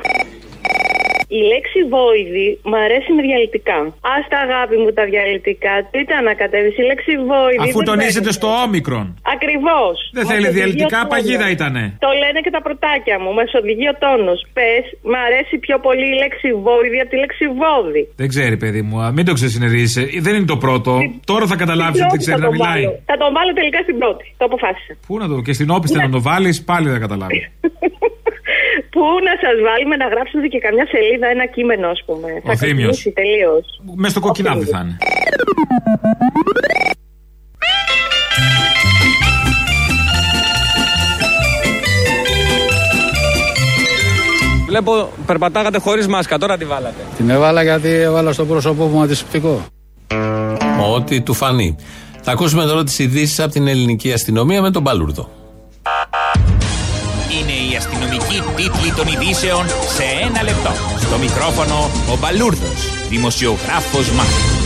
[SPEAKER 27] Η λέξη βόηδη μου αρέσει με διαλυτικά. Α τα αγάπη μου τα διαλυτικά. Τι τα ανακατεύεις; Η λέξη βόηδη.
[SPEAKER 22] Αφού τονίζεται στο όμικρον.
[SPEAKER 27] Ακριβώς.
[SPEAKER 22] Δεν θέλει διαλυτικά, παγίδα ήτανε.
[SPEAKER 27] Το λένε και τα πρωτάκια μου. Μα οδηγεί ο τόνος. Πες, μ' αρέσει πιο πολύ η λέξη βόηδη από τη λέξη βόδι.
[SPEAKER 22] Δεν ξέρει, παιδί μου, α, μην το ξεσυνερίσει. Δεν είναι το πρώτο. Τώρα θα καταλάβεις ότι δεν ξέρει
[SPEAKER 27] θα
[SPEAKER 22] να
[SPEAKER 27] τον
[SPEAKER 22] μιλάει.
[SPEAKER 27] βάλω. Θα τον βάλω τελικά στην πρώτη. Το αποφάσισα.
[SPEAKER 22] Πού να το, και στην όπισθη να το βάλεις, πάλι δεν καταλάβεις. *laughs*
[SPEAKER 27] Πού να σας βάλουμε να γράψετε και καμιά σελίδα ένα κείμενο, ας πούμε.
[SPEAKER 22] Ο Θήμιος.
[SPEAKER 27] τελείως.
[SPEAKER 22] Μέσα στο κοκκινάδι θα είναι.
[SPEAKER 14] Βλέπω περπατάγατε χωρίς μάσκα, τώρα τη βάλατε.
[SPEAKER 22] Την έβαλα γιατί έβαλα στο πρόσωπό μου αντισηπτικό.
[SPEAKER 4] Ό,τι του φανεί. Θα ακούσουμε τώρα τις ειδήσεις από την ελληνική αστυνομία με τον Παλούρδο.
[SPEAKER 22] Τίτλοι των ειδήσεων σε ένα λεπτό. Στο μικρόφωνο ο Μπαλούρδος, δημοσιογράφος Μάρκος.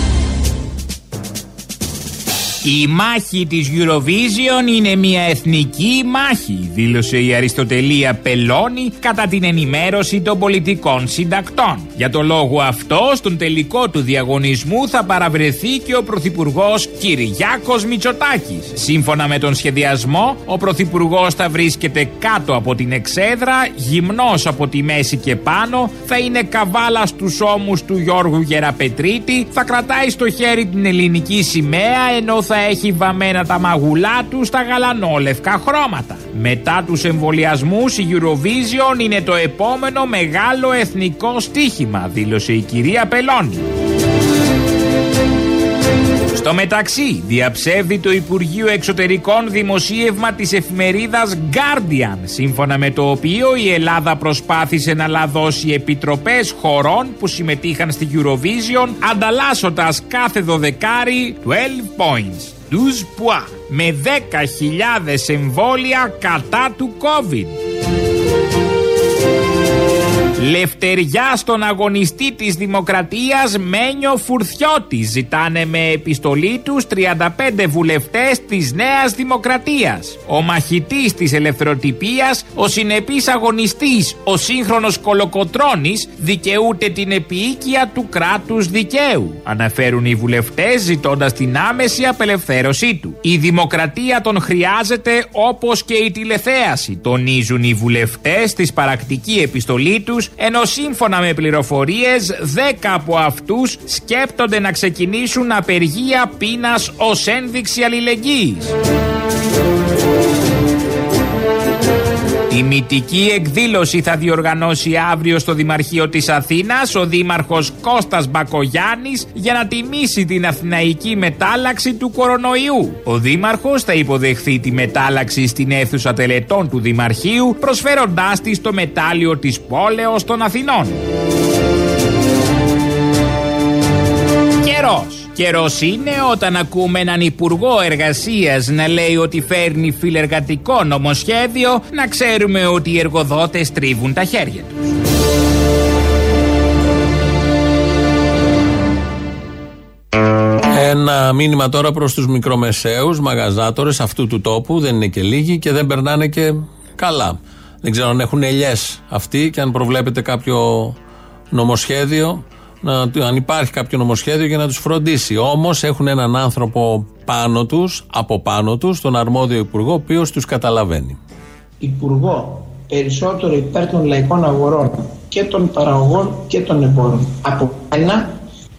[SPEAKER 22] Η μάχη της Eurovision είναι μια εθνική μάχη, δήλωσε η Αριστοτελία Πελώνη κατά την ενημέρωση των πολιτικών συντακτών. Για το λόγο αυτό, στον τελικό του διαγωνισμού θα παραβρεθεί και ο Πρωθυπουργός Κυριάκος Μητσοτάκης. Σύμφωνα με τον σχεδιασμό, ο Πρωθυπουργός θα βρίσκεται κάτω από την εξέδρα, γυμνός από τη μέση και πάνω, θα είναι καβάλα στους ώμους του Γιώργου Γεραπετρίτη, θα κρατάει στο χέρι την ελληνική σημαία ενώ θα έχει βαμμένα τα μαγουλά τους στα γαλανόλευκα χρώματα. Μετά τους εμβολιασμούς η Eurovision είναι το επόμενο μεγάλο εθνικό στίχημα, δήλωσε η κυρία Πελώνη. Στο μεταξύ, διαψεύδει το Υπουργείο Εξωτερικών δημοσίευμα της εφημερίδας Guardian, σύμφωνα με το οποίο η Ελλάδα προσπάθησε να λαδώσει επιτροπές χωρών που συμμετείχαν στη Eurovision, ανταλλάσσοντας κάθε δωδεκάρι 12 points. 12 points με 10.000 εμβόλια κατά του COVID. Λευτεριά στον αγωνιστή της Δημοκρατίας Μένιο Φουρθιώτη ζητάνε με επιστολή τους 35 βουλευτές της Νέας Δημοκρατίας. Ο μαχητής της ελευθεροτυπίας, ο συνεπής αγωνιστής, ο σύγχρονος κολοκοτρώνης δικαιούται την επίοικια του κράτους δικαίου. Αναφέρουν οι βουλευτές ζητώντας την άμεση απελευθέρωσή του. Η δημοκρατία τον χρειάζεται όπως και η τηλεθέαση, τονίζουν οι βουλευτές στη σπαρακτική επιστολή τους ενώ σύμφωνα με πληροφορίες 10 από αυτούς σκέπτονται να ξεκινήσουν απεργία πείνας ως ένδειξη αλληλεγγύης. Τιμητική εκδήλωση θα διοργανώσει αύριο στο Δημαρχείο της Αθήνας ο Δήμαρχος Κώστας Μπακογιάννης για να τιμήσει την αθηναϊκή μετάλλαξη του κορονοϊού. Ο Δήμαρχος θα υποδεχθεί τη μετάλλαξη στην αίθουσα τελετών του Δημαρχείου προσφέροντάς της το μετάλλιο της πόλεως των Αθηνών. Καιρός. Καιρός είναι όταν ακούμε έναν Υπουργό Εργασίας να λέει ότι φέρνει φιλεργατικό νομοσχέδιο, να ξέρουμε ότι οι εργοδότες τρίβουν τα χέρια τους.
[SPEAKER 4] Ένα μήνυμα τώρα προς τους μικρομεσαίους μαγαζάτορες αυτού του τόπου, δεν είναι και λίγοι και δεν περνάνε και καλά. Δεν ξέρω αν έχουν ελιές αυτοί και αν προβλέπετε κάποιο νομοσχέδιο να, αν υπάρχει κάποιο νομοσχέδιο για να τους φροντίσει. Όμως έχουν έναν άνθρωπο πάνω τους, από πάνω τους, τον αρμόδιο υπουργό, ο οποίος τους καταλαβαίνει.
[SPEAKER 28] Υπουργό περισσότερο υπέρ των λαϊκών αγορών και των παραγωγών και των εμπόρων. Από ένα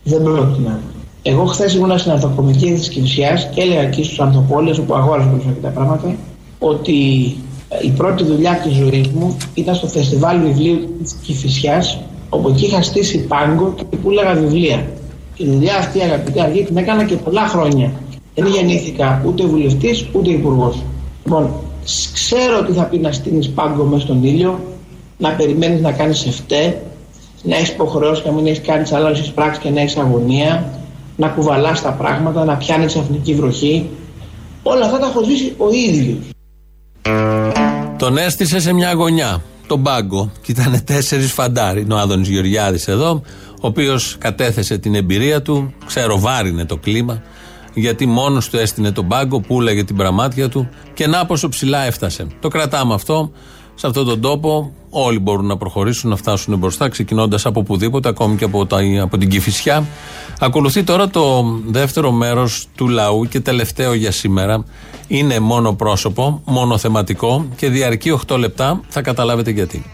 [SPEAKER 28] δεν πρόκειται να Εγώ χθες ήμουν στην Ανθοκομική της Κυφσιά και έλεγα εκεί στους Ανθοπόλε, όπου αγόραζα περισσότερα τα πράγματα, ότι η πρώτη δουλειά της ζωής μου ήταν στο φεστιβάλ βιβλίου της Κυφσιά όπου εκεί είχα στήσει πάγκο και πουλάγα βιβλία. Η δουλειά αυτή, αγαπητοί αργή, την έκανα και πολλά χρόνια. Δεν γεννήθηκα ούτε βουλευτής ούτε υπουργός. Λοιπόν, ξέρω τι θα πει να στείλει πάγκο μέσα στον ήλιο, να περιμένεις να κάνεις εφτέ, να έχεις υποχρεώσεις να μην έχεις κάνει άλλε πράξεις και να έχεις αγωνία, να κουβαλάς τα πράγματα, να πιάνεις ξαφνική βροχή. Όλα αυτά τα έχω ζήσει ο ίδιος.
[SPEAKER 4] Τον έστησε σε μια γωνιά τον πάγκο και ήταν τέσσερις φαντάροι. Είναι ο Άδωνης Γεωργιάδης εδώ, ο οποίος κατέθεσε την εμπειρία του, ξέρω βάρινε το κλίμα, γιατί μόνος του έστεινε τον πάγκο, πουλάγε την πραμάτια του και να πόσο ψηλά έφτασε. Το κρατάμε αυτό σε αυτόν τον τόπο. Όλοι μπορούν να προχωρήσουν, να φτάσουν μπροστά, ξεκινώντας από οπουδήποτε, ακόμη και από, τα, από την Κυφυσιά. Ακολουθεί τώρα το δεύτερο μέρος του λαού και τελευταίο για σήμερα. Είναι μόνο πρόσωπο, μόνο θεματικό και διαρκεί 8 λεπτά. Θα καταλάβετε γιατί.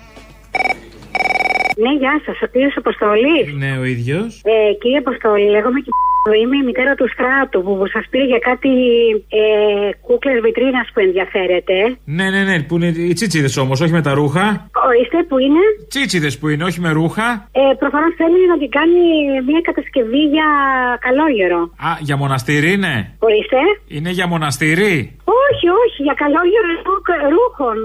[SPEAKER 29] Ναι, γεια σας, ο κύριος Αποστολή.
[SPEAKER 14] Ναι, ο ίδιος.
[SPEAKER 29] Ε, κύριε Αποστολή, λέγομαι και Είμαι η μητέρα του Στράτου που σας πήρε για κάτι ε, κούκλες βιτρίνας που ενδιαφέρεται.
[SPEAKER 14] Ναι, ναι, ναι, που είναι οι τσίτσιδες όμως, όχι με τα ρούχα.
[SPEAKER 29] Ορίστε, που είναι;
[SPEAKER 14] Τσίτσιδες που είναι, όχι με ρούχα.
[SPEAKER 29] Ε, Προφανώς θέλει να την κάνει μια κατασκευή για καλόγερο.
[SPEAKER 14] Α, για μοναστήρι είναι.
[SPEAKER 29] Ορίστε.
[SPEAKER 14] Είναι για μοναστήρι;
[SPEAKER 29] Όχι, όχι, για καλόγερο ρου- ρούχων.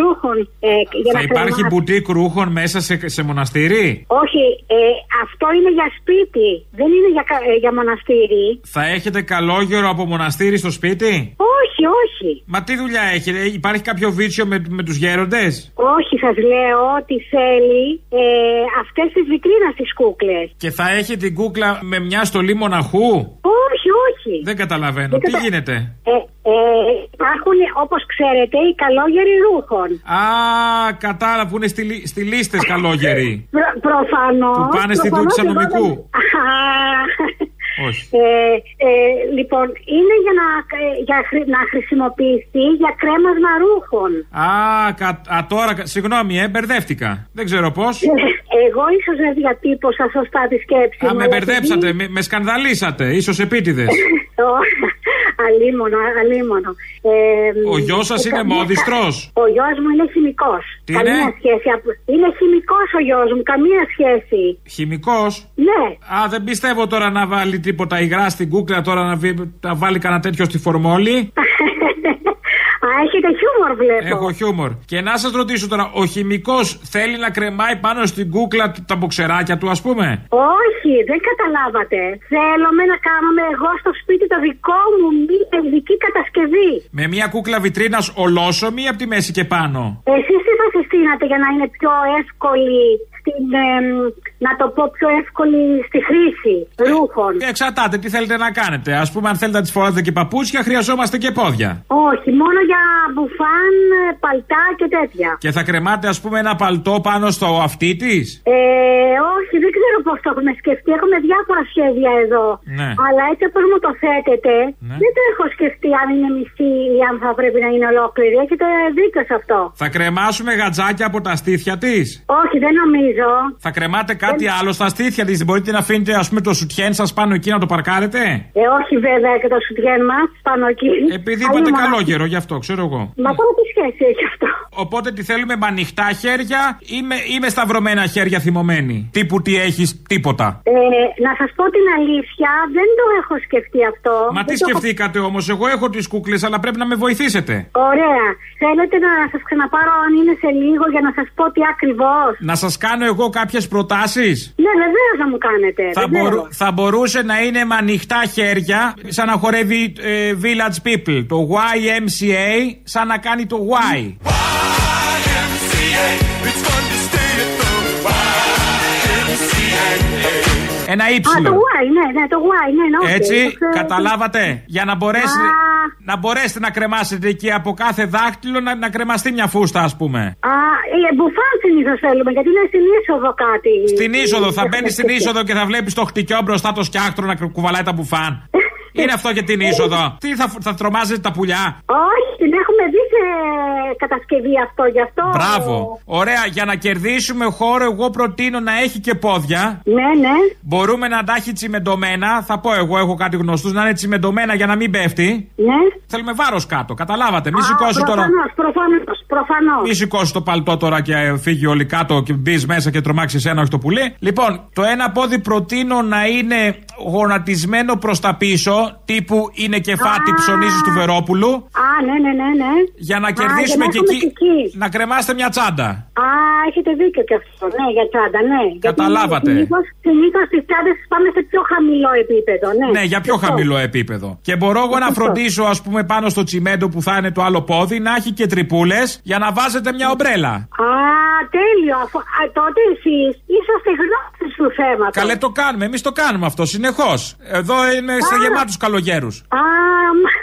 [SPEAKER 29] ρούχων ε, για
[SPEAKER 22] Θα
[SPEAKER 29] να
[SPEAKER 22] υπάρχει
[SPEAKER 29] κρεμάσαι.
[SPEAKER 22] μπουτίκ ρούχων μέσα σε, σε μοναστήρι;
[SPEAKER 29] Όχι, ε, αυτό είναι για σπίτι. Δεν είναι για, κα- ε, για μοναστήρι.
[SPEAKER 22] Θα έχετε καλόγερο από μοναστήρι στο σπίτι;
[SPEAKER 29] Όχι, όχι.
[SPEAKER 22] Μα τι δουλειά έχετε, υπάρχει κάποιο βίτσιο με, με τους γέροντες;
[SPEAKER 29] Όχι, σας λέω ότι θέλει ε, αυτές τις βιτρίνα τις κούκλες.
[SPEAKER 22] Και θα έχει την κούκλα με μια στολή μοναχού;
[SPEAKER 29] Όχι, όχι.
[SPEAKER 22] Δεν καταλαβαίνω.
[SPEAKER 29] Δεν
[SPEAKER 22] Τι
[SPEAKER 29] κατα-
[SPEAKER 22] γίνεται;
[SPEAKER 29] Ε, ε, υπάρχουν, όπως ξέρετε, οι καλόγεροι ρούχων.
[SPEAKER 22] Α, κατάλαβα που είναι στη, λι- στη λίστες καλόγεροι.
[SPEAKER 29] Προ, Προφανώς.
[SPEAKER 22] Που πάνε στη δούλη νομικού. Όχι.
[SPEAKER 29] Ε, ε, λοιπόν, είναι για να, ε, για, χρη- να χρησιμοποιηθεί για κρέμασμα ρούχων.
[SPEAKER 22] Α, κα, α, τώρα, κα- συγγνώμη, ε, μπερδεύτηκα. Δεν ξέρω πώς.
[SPEAKER 29] Εγώ ίσως δεν διατύπωσα σωστά τη σκέψη
[SPEAKER 22] Α,
[SPEAKER 29] μου,
[SPEAKER 22] με
[SPEAKER 29] αλλά
[SPEAKER 22] μπερδέψατε, με, με σκανδαλίσατε, ίσως επίτηδες. *laughs*
[SPEAKER 29] Το- αλίμονο, αλίμονο. Ε,
[SPEAKER 22] Ο γιος σας
[SPEAKER 29] ε,
[SPEAKER 22] είναι
[SPEAKER 29] καμία-
[SPEAKER 22] μόδιστρος;
[SPEAKER 29] Ο γιος μου είναι χημικός.
[SPEAKER 22] Τι
[SPEAKER 29] καμία
[SPEAKER 22] είναι;
[SPEAKER 29] σχέση. απ- Είναι χημικός ο γιος μου, καμία σχέση.
[SPEAKER 22] Χημικός;
[SPEAKER 29] Ναι.
[SPEAKER 22] Α, δεν πιστεύω τώρα να βάλει τίποτα υγρά στην κούκλα, τώρα να, βι- να βάλει κανένα τέτοιο στη φορμόλη. *laughs*
[SPEAKER 29] Α, έχετε χιούμορ, βλέπω.
[SPEAKER 22] Έχω χιούμορ. Και να σας ρωτήσω τώρα, ο χημικός θέλει να κρεμάει πάνω στην κούκλα τα μποξεράκια του, ας πούμε;
[SPEAKER 29] Όχι, δεν καταλάβατε. Θέλουμε να κάνουμε εγώ στο σπίτι το δικό μου μία ειδική κατασκευή.
[SPEAKER 22] Με μια κούκλα βιτρίνας ολόσωμη από τη μέση και πάνω;
[SPEAKER 29] Εσείς τι θα συστήνατε για να είναι πιο εύκολη στην, εμ, να το πω πιο εύκολη στη χρήση ρούχων.
[SPEAKER 22] Εξαρτάται τι θέλετε να κάνετε. Α πούμε, αν θέλετε να τη φοράτε και παπούτσια, χρειαζόμαστε και πόδια.
[SPEAKER 29] Όχι, μόνο για μπουφάν, ε, παλτά και τέτοια.
[SPEAKER 22] Και θα κρεμάτε, ας πούμε, ένα παλτό πάνω στο αυτί της;
[SPEAKER 29] Ε, όχι, δεν ξέρω πώς το έχουμε σκεφτεί. Έχουμε διάφορα σχέδια εδώ.
[SPEAKER 22] Ναι.
[SPEAKER 29] Αλλά έτσι όπως μου το θέτετε, δεν το έχω σκεφτεί αν είναι μισή ή αν θα πρέπει να είναι ολόκληρη. Έχετε δίκιο σε αυτό.
[SPEAKER 22] Θα κρεμάσουμε γατζάκια από τα στήθια της;
[SPEAKER 29] Όχι, δεν νομίζω.
[SPEAKER 22] Θα κρεμάτε κάτι άλλο στα στήθια της. Δεν μπορείτε να αφήνετε, ας πούμε, το σουτιέν σας πάνω εκεί να το παρκάρετε;
[SPEAKER 29] Ε, όχι βέβαια και το σουτιέν μας πάνω εκεί.
[SPEAKER 22] Επειδή
[SPEAKER 29] Αλλή
[SPEAKER 22] είπατε
[SPEAKER 29] μόνο-
[SPEAKER 22] καλόγερο, γι' αυτό ξέρω εγώ.
[SPEAKER 29] Μα τώρα τι σχέση έχει αυτό;
[SPEAKER 22] Οπότε τι θέλουμε με ανοιχτά χέρια ή με, ή με σταυρωμένα χέρια θυμωμένοι. Τύπου τι έχεις, τίποτα.
[SPEAKER 29] Ε, να σας πω την αλήθεια, δεν το έχω σκεφτεί αυτό.
[SPEAKER 22] Μα
[SPEAKER 29] Δεν
[SPEAKER 22] τι
[SPEAKER 29] το έχω-
[SPEAKER 22] σκεφτήκατε όμως, εγώ έχω τις κούκλες, αλλά πρέπει να με βοηθήσετε.
[SPEAKER 29] Ωραία. Θέλετε να σας ξαναπάρω αν είναι σε λίγο για να σας πω τι ακριβώς.
[SPEAKER 22] Να σας κάνω εγώ κάποιες προτάσεις;
[SPEAKER 29] Ναι, βεβαίω να μου κάνετε.
[SPEAKER 22] Θα,
[SPEAKER 29] βεβαίως.
[SPEAKER 22] μπορού- θα μπορούσε να είναι με ανοιχτά χέρια, σαν να χορεύει ε, Village People. Το YMCA, σαν να κάνει το Y. Ένα
[SPEAKER 29] Α,
[SPEAKER 22] Y.
[SPEAKER 29] το Y, ναι, ναι, το Y, ναι, ναι. οκ,
[SPEAKER 22] Έτσι,
[SPEAKER 29] το ξέρω.
[SPEAKER 22] καταλάβατε; Για να μπορέσετε,
[SPEAKER 29] Α.
[SPEAKER 22] να μπορέσετε να κρεμάσετε εκεί από κάθε δάχτυλο να, να κρεμαστεί μια φούστα, ας πούμε.
[SPEAKER 29] Α, ε, μπουφάν συνήθω θέλουμε, γιατί είναι στην είσοδο κάτι.
[SPEAKER 22] Στην είσοδο, θα μπαίνει στην είσοδο και θα βλέπεις το χτυκιό μπροστά το σκιάχτρο να κουβαλάει τα μπουφάν. Είναι αυτό για την είσοδο; Τι θα, θα τρομάζετε τα πουλιά;
[SPEAKER 29] Όχι, την έχουμε δει σε κατασκευή αυτό, γι' αυτό.
[SPEAKER 22] Μπράβο. Ωραία, για να κερδίσουμε χώρο, εγώ προτείνω να έχει και πόδια.
[SPEAKER 29] Ναι, ναι.
[SPEAKER 22] Μπορούμε να τα έχει τσιμεντωμένα. Θα πω εγώ, έχω κάτι γνωστούς, να είναι τσιμεντωμένα για να μην πέφτει.
[SPEAKER 29] Ναι.
[SPEAKER 22] Θέλουμε βάρος κάτω, καταλάβατε. Μη
[SPEAKER 29] Α,
[SPEAKER 22] σηκώσει τώρα.
[SPEAKER 29] Προφανώς, προφανώς, προφανώς.
[SPEAKER 22] Μη σηκώσει το παλτό τώρα και ε, φύγει όλοι κάτω και μπεις μέσα και τρομάξεις ένα, όχι το πουλί. Λοιπόν, το ένα πόδι προτείνω να είναι γονατισμένο προς τα πίσω, τύπου είναι κεφάτι ψωνίζεις του Βερόπουλου.
[SPEAKER 29] Α, ναι, ναι, ναι, ναι.
[SPEAKER 22] Για να
[SPEAKER 29] Α,
[SPEAKER 22] κερδίσουμε
[SPEAKER 29] για να
[SPEAKER 22] και
[SPEAKER 29] έχουμε
[SPEAKER 22] εκεί, να κρεμάστε μια τσάντα.
[SPEAKER 29] Α, έχετε δίκιο και αυτό. Ναι, για τσάντα, ναι.
[SPEAKER 22] Καταλάβατε.
[SPEAKER 29] Συνήθω τι τσάντες πάμε σε πιο χαμηλό επίπεδο, ναι.
[SPEAKER 22] Ναι, για πιο
[SPEAKER 29] Αυτό.
[SPEAKER 22] χαμηλό επίπεδο. Και μπορώ εγώ να φροντίσω, ας πούμε, πάνω στο τσιμέντο που θα είναι το άλλο πόδι, να έχει και τρυπούλες για να βάζετε μια ομπρέλα.
[SPEAKER 29] Α, τέλειο. Αφού, α, τότε εσείς είσαστε γνώστες του θέματος.
[SPEAKER 22] Καλέ το κάνουμε, εμείς το κάνουμε αυτό συνεχώς. Εδώ είναι σε
[SPEAKER 29] Α.
[SPEAKER 22] γεμάτου καλογέρους.
[SPEAKER 29] Α, μα-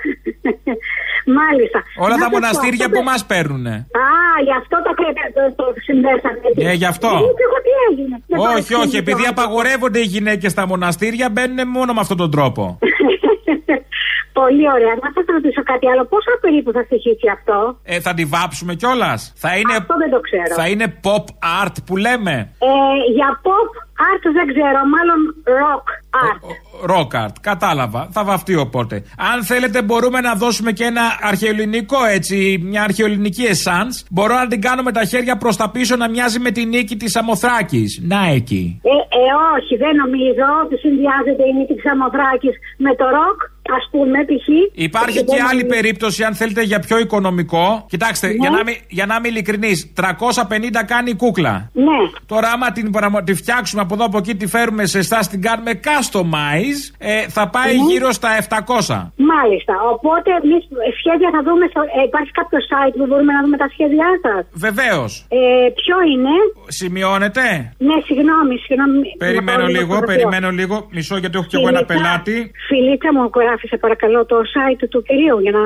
[SPEAKER 29] μάλιστα.
[SPEAKER 22] Όλα
[SPEAKER 29] Να
[SPEAKER 22] τα
[SPEAKER 29] σας πω,
[SPEAKER 22] μοναστήρια
[SPEAKER 29] αυτό
[SPEAKER 22] που
[SPEAKER 29] δεν-
[SPEAKER 22] μας παίρνουνε.
[SPEAKER 29] Α, γι' αυτό το, κρε- το, το συνδέσατε.
[SPEAKER 22] Ε, γι' αυτό.
[SPEAKER 29] Γιατί εγώ τι έγινε. Δεν
[SPEAKER 22] Όχι,
[SPEAKER 29] παρεξηγηθώ.
[SPEAKER 22] όχι, επειδή απαγορεύονται οι γυναίκες στα μοναστήρια, μπαίνουν μόνο με αυτόν τον τρόπο. *laughs*
[SPEAKER 29] Πολύ ωραία. Να σας ρωτήσω κάτι άλλο. Πόσο περίπου θα στοιχήσει αυτό;
[SPEAKER 22] Ε, θα τη βάψουμε κιόλας. Θα είναι,
[SPEAKER 29] Αυτό δεν το ξέρω.
[SPEAKER 22] θα είναι pop art που λέμε.
[SPEAKER 29] Ε, για pop art δεν ξέρω, μάλλον rock art.
[SPEAKER 22] Rock art, κατάλαβα. Θα βαφτεί οπότε. Αν θέλετε, μπορούμε να δώσουμε και ένα αρχαιοελληνικό έτσι, μια αρχαιοελληνική essence. Μπορώ να την κάνω με τα χέρια προς τα πίσω να μοιάζει με την νίκη της Αμοθράκης. Να εκεί.
[SPEAKER 29] Ε, ε, όχι, δεν νομίζω ότι συνδυάζεται η νίκη της Αμοθράκης με το ροκ. Ας πούμε, π.χ.
[SPEAKER 22] Υπάρχει και άλλη περίπτωση, αν θέλετε, για πιο οικονομικό. Κοιτάξτε,
[SPEAKER 29] Ναι.
[SPEAKER 22] για να μην, για να είμαι ειλικρινή, 350 κάνει η κούκλα.
[SPEAKER 29] Ναι.
[SPEAKER 22] Τώρα, άμα την, πραγμα- τη φτιάξουμε από εδώ από εκεί, τη φέρουμε σε εσάς, την κάνουμε customize, ε, θα πάει
[SPEAKER 29] Ναι.
[SPEAKER 22] γύρω στα 700.
[SPEAKER 29] Μάλιστα. Οπότε, εμείς σχέδια θα δούμε. Στο, ε, υπάρχει κάποιο site που μπορούμε να δούμε τα σχέδιά σας;
[SPEAKER 22] Βεβαίως.
[SPEAKER 29] Ε, ποιο είναι;
[SPEAKER 22] Σημειώνεται.
[SPEAKER 29] Ναι, συγγνώμη, συγγνώμη.
[SPEAKER 22] Περιμένω
[SPEAKER 29] Να πάω
[SPEAKER 22] λίγο,
[SPEAKER 29] στο γραφείο.
[SPEAKER 22] περιμένω λίγο. Μισό γιατί έχω κι εγώ ένα
[SPEAKER 29] Φιλίτσα,
[SPEAKER 22] πελάτη.
[SPEAKER 29] Φιλίτσα μου, γράφει σε παρακαλώ το site του κυρίου για να.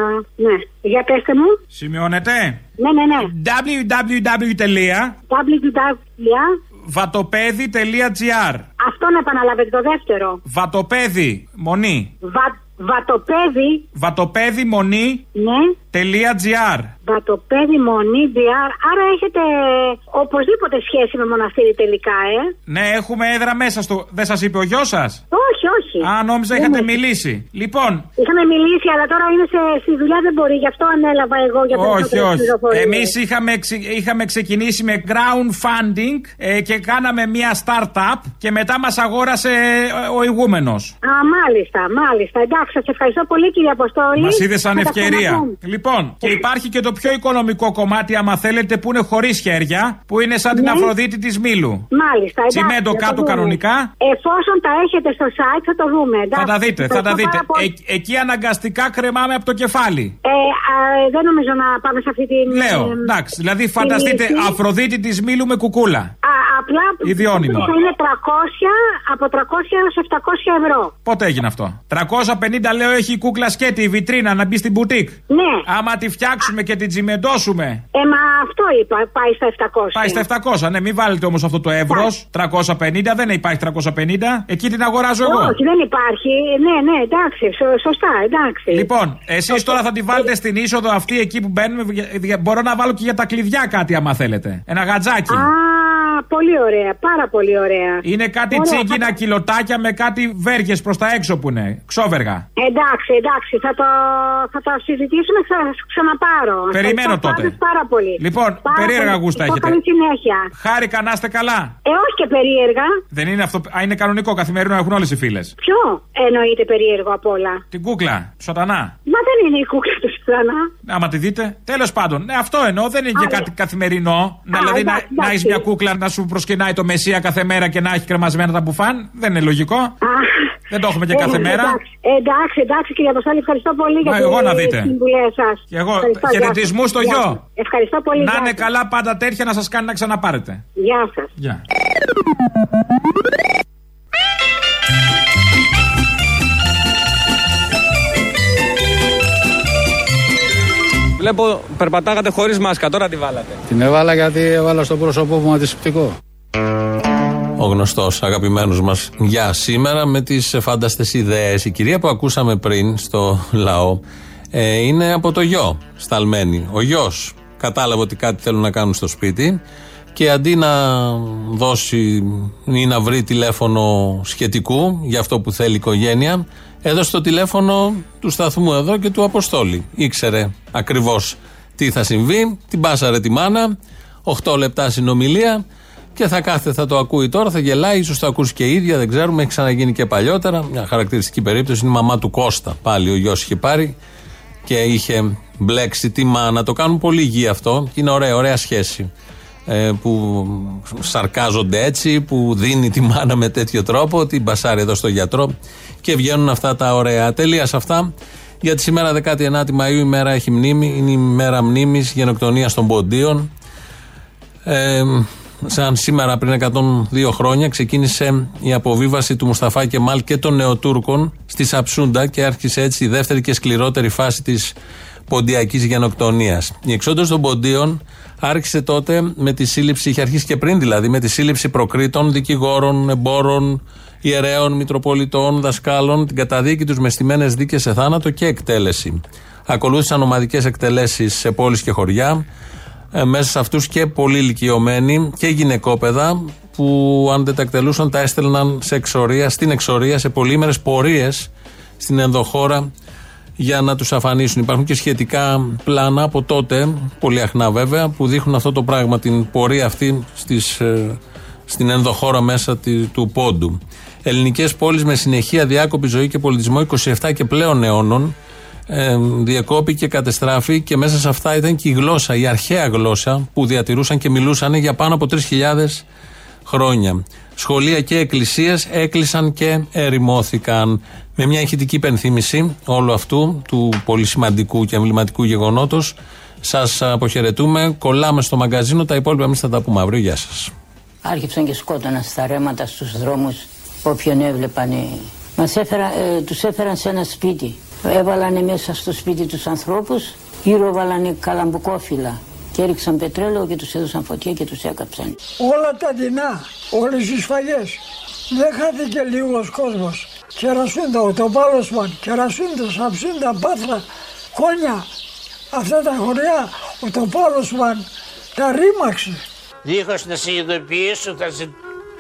[SPEAKER 29] Ναι. Για πέστε μου.
[SPEAKER 22] Σημειώνεται;
[SPEAKER 29] Ναι, ναι, ναι.
[SPEAKER 22] www.vatopedi.gr
[SPEAKER 29] Αυτό να επαναλάβετε το δεύτερο.
[SPEAKER 22] Βατοπέδι, μονή.
[SPEAKER 29] Βα, βατοπέδι,
[SPEAKER 22] Βατοπέδι, μονή.
[SPEAKER 29] ναι.
[SPEAKER 22] .gr.
[SPEAKER 29] Βατοπέδι Μονή DR. Άρα έχετε οπωσδήποτε σχέση με μοναστήρι τελικά, ε.
[SPEAKER 22] Ναι, έχουμε έδρα μέσα στο. Δεν σας είπε ο γιος σας;
[SPEAKER 29] Όχι, όχι.
[SPEAKER 22] Α, νόμιζα
[SPEAKER 29] Δεν
[SPEAKER 22] είχατε
[SPEAKER 29] έχει.
[SPEAKER 22] μιλήσει. Λοιπόν,
[SPEAKER 29] Είχαμε μιλήσει, αλλά τώρα είναι σε, στη δουλειά, δεν μπορεί. Γι' αυτό ανέλαβα εγώ για
[SPEAKER 22] όχι,
[SPEAKER 29] περισσότερες
[SPEAKER 22] όχι.
[SPEAKER 29] πληροφορίες.
[SPEAKER 22] Εμείς είχαμε, ξε- είχαμε ξεκινήσει με ground funding ε, και κάναμε μια startup και μετά μας αγόρασε ε, ο ηγούμενος.
[SPEAKER 29] Α, μάλιστα, μάλιστα. Εντάξει, σας ευχαριστώ πολύ, κύριε Αποστόλη.
[SPEAKER 22] Μας είδες σαν
[SPEAKER 29] Θα τα
[SPEAKER 22] ευκαιρία.
[SPEAKER 29] ξαναπούμε.
[SPEAKER 22] Λοιπόν, και υπάρχει και το πιο οικονομικό κομμάτι, άμα θέλετε, που είναι χωρίς χέρια, που είναι σαν την
[SPEAKER 29] Ναι.
[SPEAKER 22] Αφροδίτη της Μήλου.
[SPEAKER 29] Μάλιστα, εντάξει.
[SPEAKER 22] Τσιμέντο
[SPEAKER 29] θα το
[SPEAKER 22] κάτω
[SPEAKER 29] δούμε.
[SPEAKER 22] κανονικά.
[SPEAKER 29] Εφόσον τα έχετε στο site, θα το δούμε. Εντάξει.
[SPEAKER 22] Θα τα δείτε, θα τα
[SPEAKER 29] Ευχαριστώ
[SPEAKER 22] δείτε.
[SPEAKER 29] πάρα πολύ.
[SPEAKER 22] Ε- εκεί αναγκαστικά κρεμάμε από το κεφάλι.
[SPEAKER 29] Ε, α, δεν νομίζω να πάμε σε αυτή την.
[SPEAKER 22] Λέω,
[SPEAKER 29] ε,
[SPEAKER 22] εντάξει. Δηλαδή, φανταστείτε
[SPEAKER 29] λύση.
[SPEAKER 22] Αφροδίτη της Μήλου με κουκούλα.
[SPEAKER 29] Α, απλά
[SPEAKER 22] Ιδιώνυμο.
[SPEAKER 29] θα είναι 300 από 300 έως 700 ευρώ.
[SPEAKER 22] Πότε έγινε αυτό; 350 λέω έχει η κούκλα σκέτη, η βιτρίνα να μπει στην μπουτίκ.
[SPEAKER 29] Ναι.
[SPEAKER 22] Άμα τη φτιάξουμε και την τσιμεντώσουμε.
[SPEAKER 29] Ε, μα αυτό είπα, πάει στα 700.
[SPEAKER 22] Πάει στα 700. Ναι, μην βάλετε όμως αυτό το εύρος. 350, δεν υπάρχει 350. Εκεί την αγοράζω εγώ.
[SPEAKER 29] Όχι, δεν υπάρχει. Ναι, ναι, εντάξει, σω- σωστά, εντάξει.
[SPEAKER 22] Λοιπόν, εσείς τώρα θα τη βάλετε στην είσοδο αυτή εκεί που μπαίνουμε. για- για- Μπορώ να βάλω και για τα κλειδιά κάτι άμα θέλετε. Ένα γατζάκι.
[SPEAKER 29] Α, πολύ ωραία, πάρα πολύ ωραία.
[SPEAKER 22] Είναι κάτι
[SPEAKER 29] Ωραία,
[SPEAKER 22] τσίγκινα
[SPEAKER 29] θα-
[SPEAKER 22] κιλοτάκια με κάτι βέργες προς τα έξω που είναι. Ξόβεργα.
[SPEAKER 29] Εντάξει, εντάξει, θα το, θα το συζητήσουμε, θα σας ξαναπάρω.
[SPEAKER 22] Περιμένω
[SPEAKER 29] Ευχαριστώ
[SPEAKER 22] τότε.
[SPEAKER 29] πάντως Πάρα πολύ.
[SPEAKER 22] Λοιπόν,
[SPEAKER 29] Πάρα
[SPEAKER 22] περίεργα
[SPEAKER 29] πολύ.
[SPEAKER 22] γούστα
[SPEAKER 29] Ευχαριστώ,
[SPEAKER 22] έχετε.
[SPEAKER 29] Καλή συνέχεια.
[SPEAKER 22] Χάρηκα να είστε καλά.
[SPEAKER 29] Ε, όχι και περίεργα.
[SPEAKER 22] Δεν είναι αυτό. Α, είναι κανονικό καθημερινό, έχουν όλες οι φίλες.
[SPEAKER 29] Ποιο εννοείται περίεργο απ' όλα;
[SPEAKER 22] Την κούκλα, του σατανά.
[SPEAKER 29] Μα δεν είναι η κούκλα του Σιτρανά.
[SPEAKER 22] Άμα τη δείτε. Τέλος πάντων, ναι, αυτό εννοώ. Δεν είναι και κάτι καθημερινό. Να, δηλαδή να,
[SPEAKER 29] εντάξει,
[SPEAKER 22] να έχεις
[SPEAKER 29] εντάξει.
[SPEAKER 22] μια κούκλα να σου προσκυνάει το μεσία κάθε μέρα και να έχει κρεμασμένα τα μπουφάν. Δεν είναι λογικό. Δεν το έχουμε και
[SPEAKER 29] Ε,
[SPEAKER 22] κάθε μέρα.
[SPEAKER 29] Εντάξει, εντάξει, εντάξει κύριε Αποστόλη, ευχαριστώ πολύ για
[SPEAKER 22] Μα,
[SPEAKER 29] τις
[SPEAKER 22] εγώ να δείτε.
[SPEAKER 29] συμβουλές σας.
[SPEAKER 22] Και εγώ
[SPEAKER 29] Ευχαριστώ, γεια
[SPEAKER 22] χαιρετισμού
[SPEAKER 29] σας.
[SPEAKER 22] στο
[SPEAKER 29] Γεια
[SPEAKER 22] γιο.
[SPEAKER 29] σας. Ευχαριστώ πολύ.
[SPEAKER 22] Να
[SPEAKER 29] γεια
[SPEAKER 22] είναι
[SPEAKER 29] σας.
[SPEAKER 22] καλά πάντα τέτοια να σας κάνει να ξαναπάρετε.
[SPEAKER 29] Γεια σας.
[SPEAKER 14] Βλέπω περπατάγατε χωρίς μάσκα, τώρα τη βάλατε.
[SPEAKER 12] Την έβαλα γιατί έβαλα στο πρόσωπό μου αντισηπτικό.
[SPEAKER 4] Ο γνωστός αγαπημένος μας για σήμερα με τις φάνταστες ιδέες. Η κυρία που ακούσαμε πριν στο λαό ε, είναι από το γιο, σταλμένη. Ο γιος κατάλαβε ότι κάτι θέλουν να κάνουν στο σπίτι και αντί να δώσει ή να βρει τηλέφωνο σχετικού για αυτό που θέλει η οικογένεια, έδωσε το τηλέφωνο του σταθμού εδώ και του Αποστόλη. Ήξερε ακριβώς τι θα συμβεί, την πάσαρε τη μάνα, 8 λεπτά συνομιλία και θα κάθεται, θα το ακούει τώρα, θα γελάει, ίσως το ακούσει και η ίδια, δεν ξέρουμε, έχει ξαναγίνει και παλιότερα. Μια χαρακτηριστική περίπτωση είναι η μαμά του Κώστα. Πάλι ο γιος είχε πάρει και είχε μπλέξει τη μάνα. Το κάνουν πολύ υγιή αυτό και είναι ωραία, ωραία σχέση. Ε, που σαρκάζονται έτσι, που δίνει τη μάνα με τέτοιο τρόπο, την μπασάρει εδώ στο γιατρό και βγαίνουν αυτά τα ωραία. Τελείας σε αυτά. Γιατί σήμερα 19η Μαΐου η μέρα έχει μνήμη, είναι η μέρα μνήμης γενοκτονίας των ποντίων. Ε, σαν σήμερα πριν 102 χρόνια ξεκίνησε η αποβίβαση του Μουσταφά Κεμάλ και των Νεοτούρκων στη Σαψούντα και άρχισε έτσι η δεύτερη και σκληρότερη φάση της ποντιακής γενοκτονίας. Η εξόντωση των ποντίων άρχισε τότε με τη σύλληψη, είχε αρχίσει και πριν δηλαδή, με τη σύλληψη προκρήτων, δικηγόρων, εμπόρων, ιερέων, μητροπολιτών, δασκάλων, την καταδίκη τους με στιμένες δίκες σε θάνατο και εκτέλεση. Ακολούθησαν ομαδικές εκτελέσεις σε πόλεις και χωριά, ε, μέσα σε αυτούς και πολύ ηλικιωμένοι και γυναικόπαιδα που αν δεν τα εκτελούσαν τα έστελναν σε εξορία, στην εξορία, σε πολύμερες πορείες στην ενδοχώρα για να τους αφανίσουν. Υπάρχουν και σχετικά πλάνα από τότε, πολύ αχνά βέβαια, που δείχνουν αυτό το πράγμα, την πορεία αυτή στις, ε, στην ενδοχώρα μέσα τη- του πόντου. Ελληνικές πόλεις με συνεχεία διάκοπη ζωή και πολιτισμό 27 και πλέον αιώνων. Ε, διεκόπηκε, κατεστράφη και μέσα σε αυτά ήταν και η γλώσσα, η αρχαία γλώσσα που διατηρούσαν και μιλούσαν για πάνω από 3.000 χρόνια. Σχολεία και εκκλησίες έκλεισαν και ερημώθηκαν. Με μια ηχητική υπενθύμηση όλου αυτού του πολύ σημαντικού και εμβληματικού γεγονότος, σας αποχαιρετούμε. Κολλάμε στο μαγκαζίνο. Τα υπόλοιπα εμείς θα τα πούμε αύριο. Γεια σας.
[SPEAKER 30] Άρχιψαν και σκότωναν στα ρέματα στους δρόμους όποιον έβλεπαν. Μας έφερα, ε, τους έφεραν σε ένα σπίτι. Έβαλανε μέσα στο σπίτι τους ανθρώπους, γύρω βάλανε καλαμπουκόφυλλα και έριξαν πετρέλαιο και τους έδωσαν φωτιά και τους έκαψαν.
[SPEAKER 31] Όλα τα δεινά, όλες οι σφαγές. Δεν χάθηκε λίγος κόσμος. Κερασούντα, το Πάλωσμαν, Κερασούντα, Σαψούντα, Πάτρα, Κόνια. Αυτά τα χωριά, ο το Πάλωσμαν τα ρήμαξε.
[SPEAKER 32] Δίχως να σε ειδοποιήσω θα σε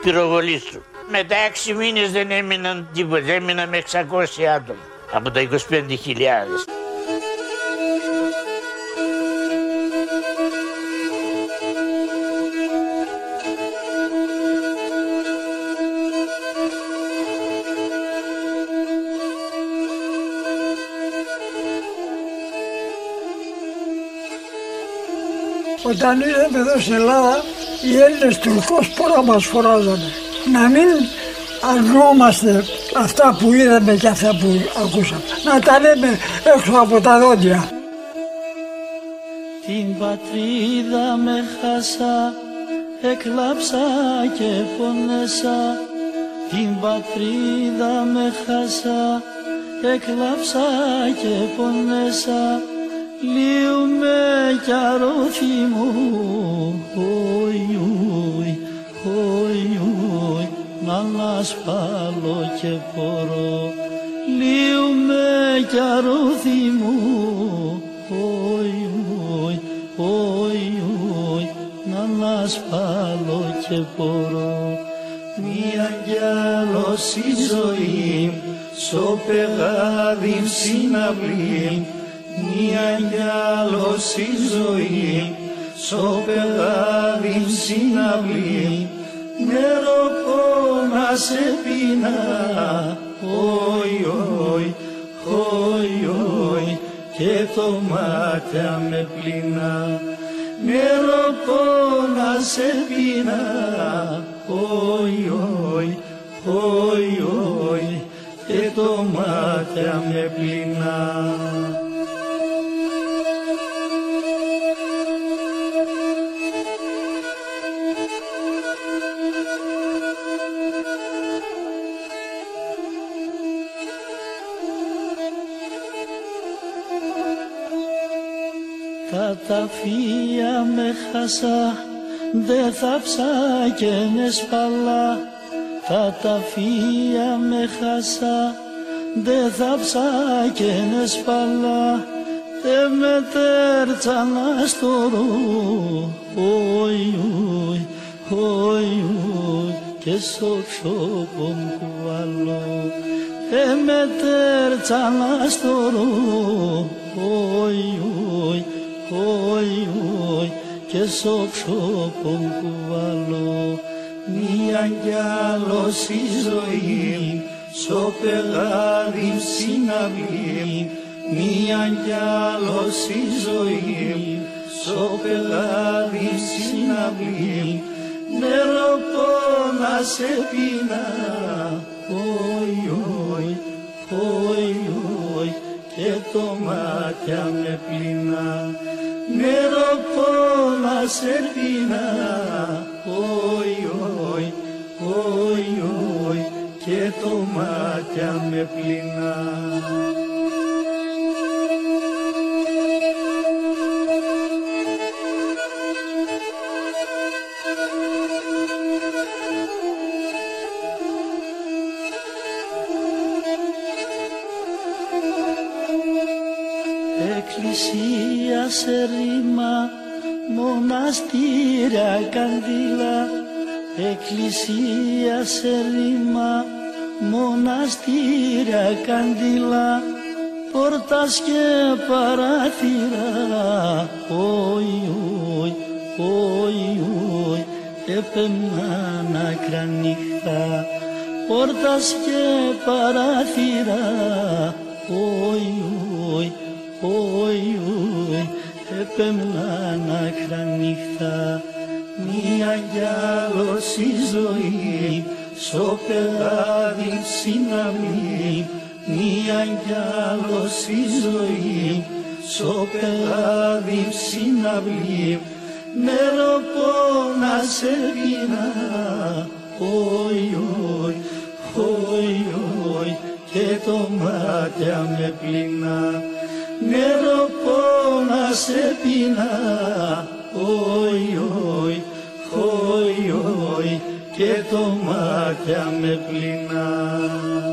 [SPEAKER 32] πυροβολήσω. Μετά έξι μήνες δεν έμειναν τίποτα, έμειναν με 600 άτομα από τα 25.000.
[SPEAKER 31] Όταν ήρθαμε εδώ στην Ελλάδα, οι Έλληνες τουρκός πόρα μας φοράζανε. Να μην αρνούμαστε αυτά που είδαμε και αυτά που ακούσαμε. Να τα λέμε έξω από τα δόντια.
[SPEAKER 33] Την πατρίδα με χάσα, εκλάψα και πονέσα. Την πατρίδα με χάσα, εκλάψα και πονέσα. Λύουμε κι αρώθη μου, οι, οι, οι, οι, να ανασπάλω και πορώ. Λύουμε κι αρώθη μου, οι, οι, οι, οι, να ανασπάλω και πορώ. Μία κι άλλος η ζωή, στο πεγάδι συναυλή, μία κι άλλος η ζωή, στο πεγάδι συναυλή, νερό να σε πεινά, όι, όι, όι, όι, και το μάτια με πληνά. Νερό να σε πεινά, όι, όι, όι, όι, και το μάτια με πληνά. Τα ταφεία με χάσα, δε θα ψάκαινες σπαλά. Τα ταφεία με χάσα, δε θα ψάκαινες σπαλά. Δε με τέρτσανα στο ρου, όι, όι, όι, όι, και στο ξόπο μου κουβαλώ. Δε με τέρτσανα στο ρου, όι, όι, όι, όι, και στο ξόπο μου κουβαλώ. Μία κι άλλος η ζωή, στο πεγάδι συναυλή, μία κι άλλος η ζωή, στο πεγάδι συναυλή, νερό να σε πεινά, όι, όι, όι, όι, και το μάτια με πληνά, νερό να σε πεινά, όι, όι, όι, όι, και το μάτια με πληνά. Σε ρήμα, μοναστήρια καντήλα, εκκλησία σε ρήμα, μοναστήρια καντήλα, πόρτας και παράθυρα, όι, όι, όι, όι, έπαιρναν άκρα νύχτα, πόρτας και παράθυρα. Όι, όι, όι, όι Επέμναν άκρα νύχτα Μία κι άλλος η ζωή. Στο πελάδι συναυλή Μία κι άλλος η ζωή. Στο πελάδι συναυλή Νερό να σε πεινά Όι, όι, όι, όι Και το μάτια με πλυνά Νερό να σε πεινά Όι, όι, όι, όι Και το μάτια με πλυνά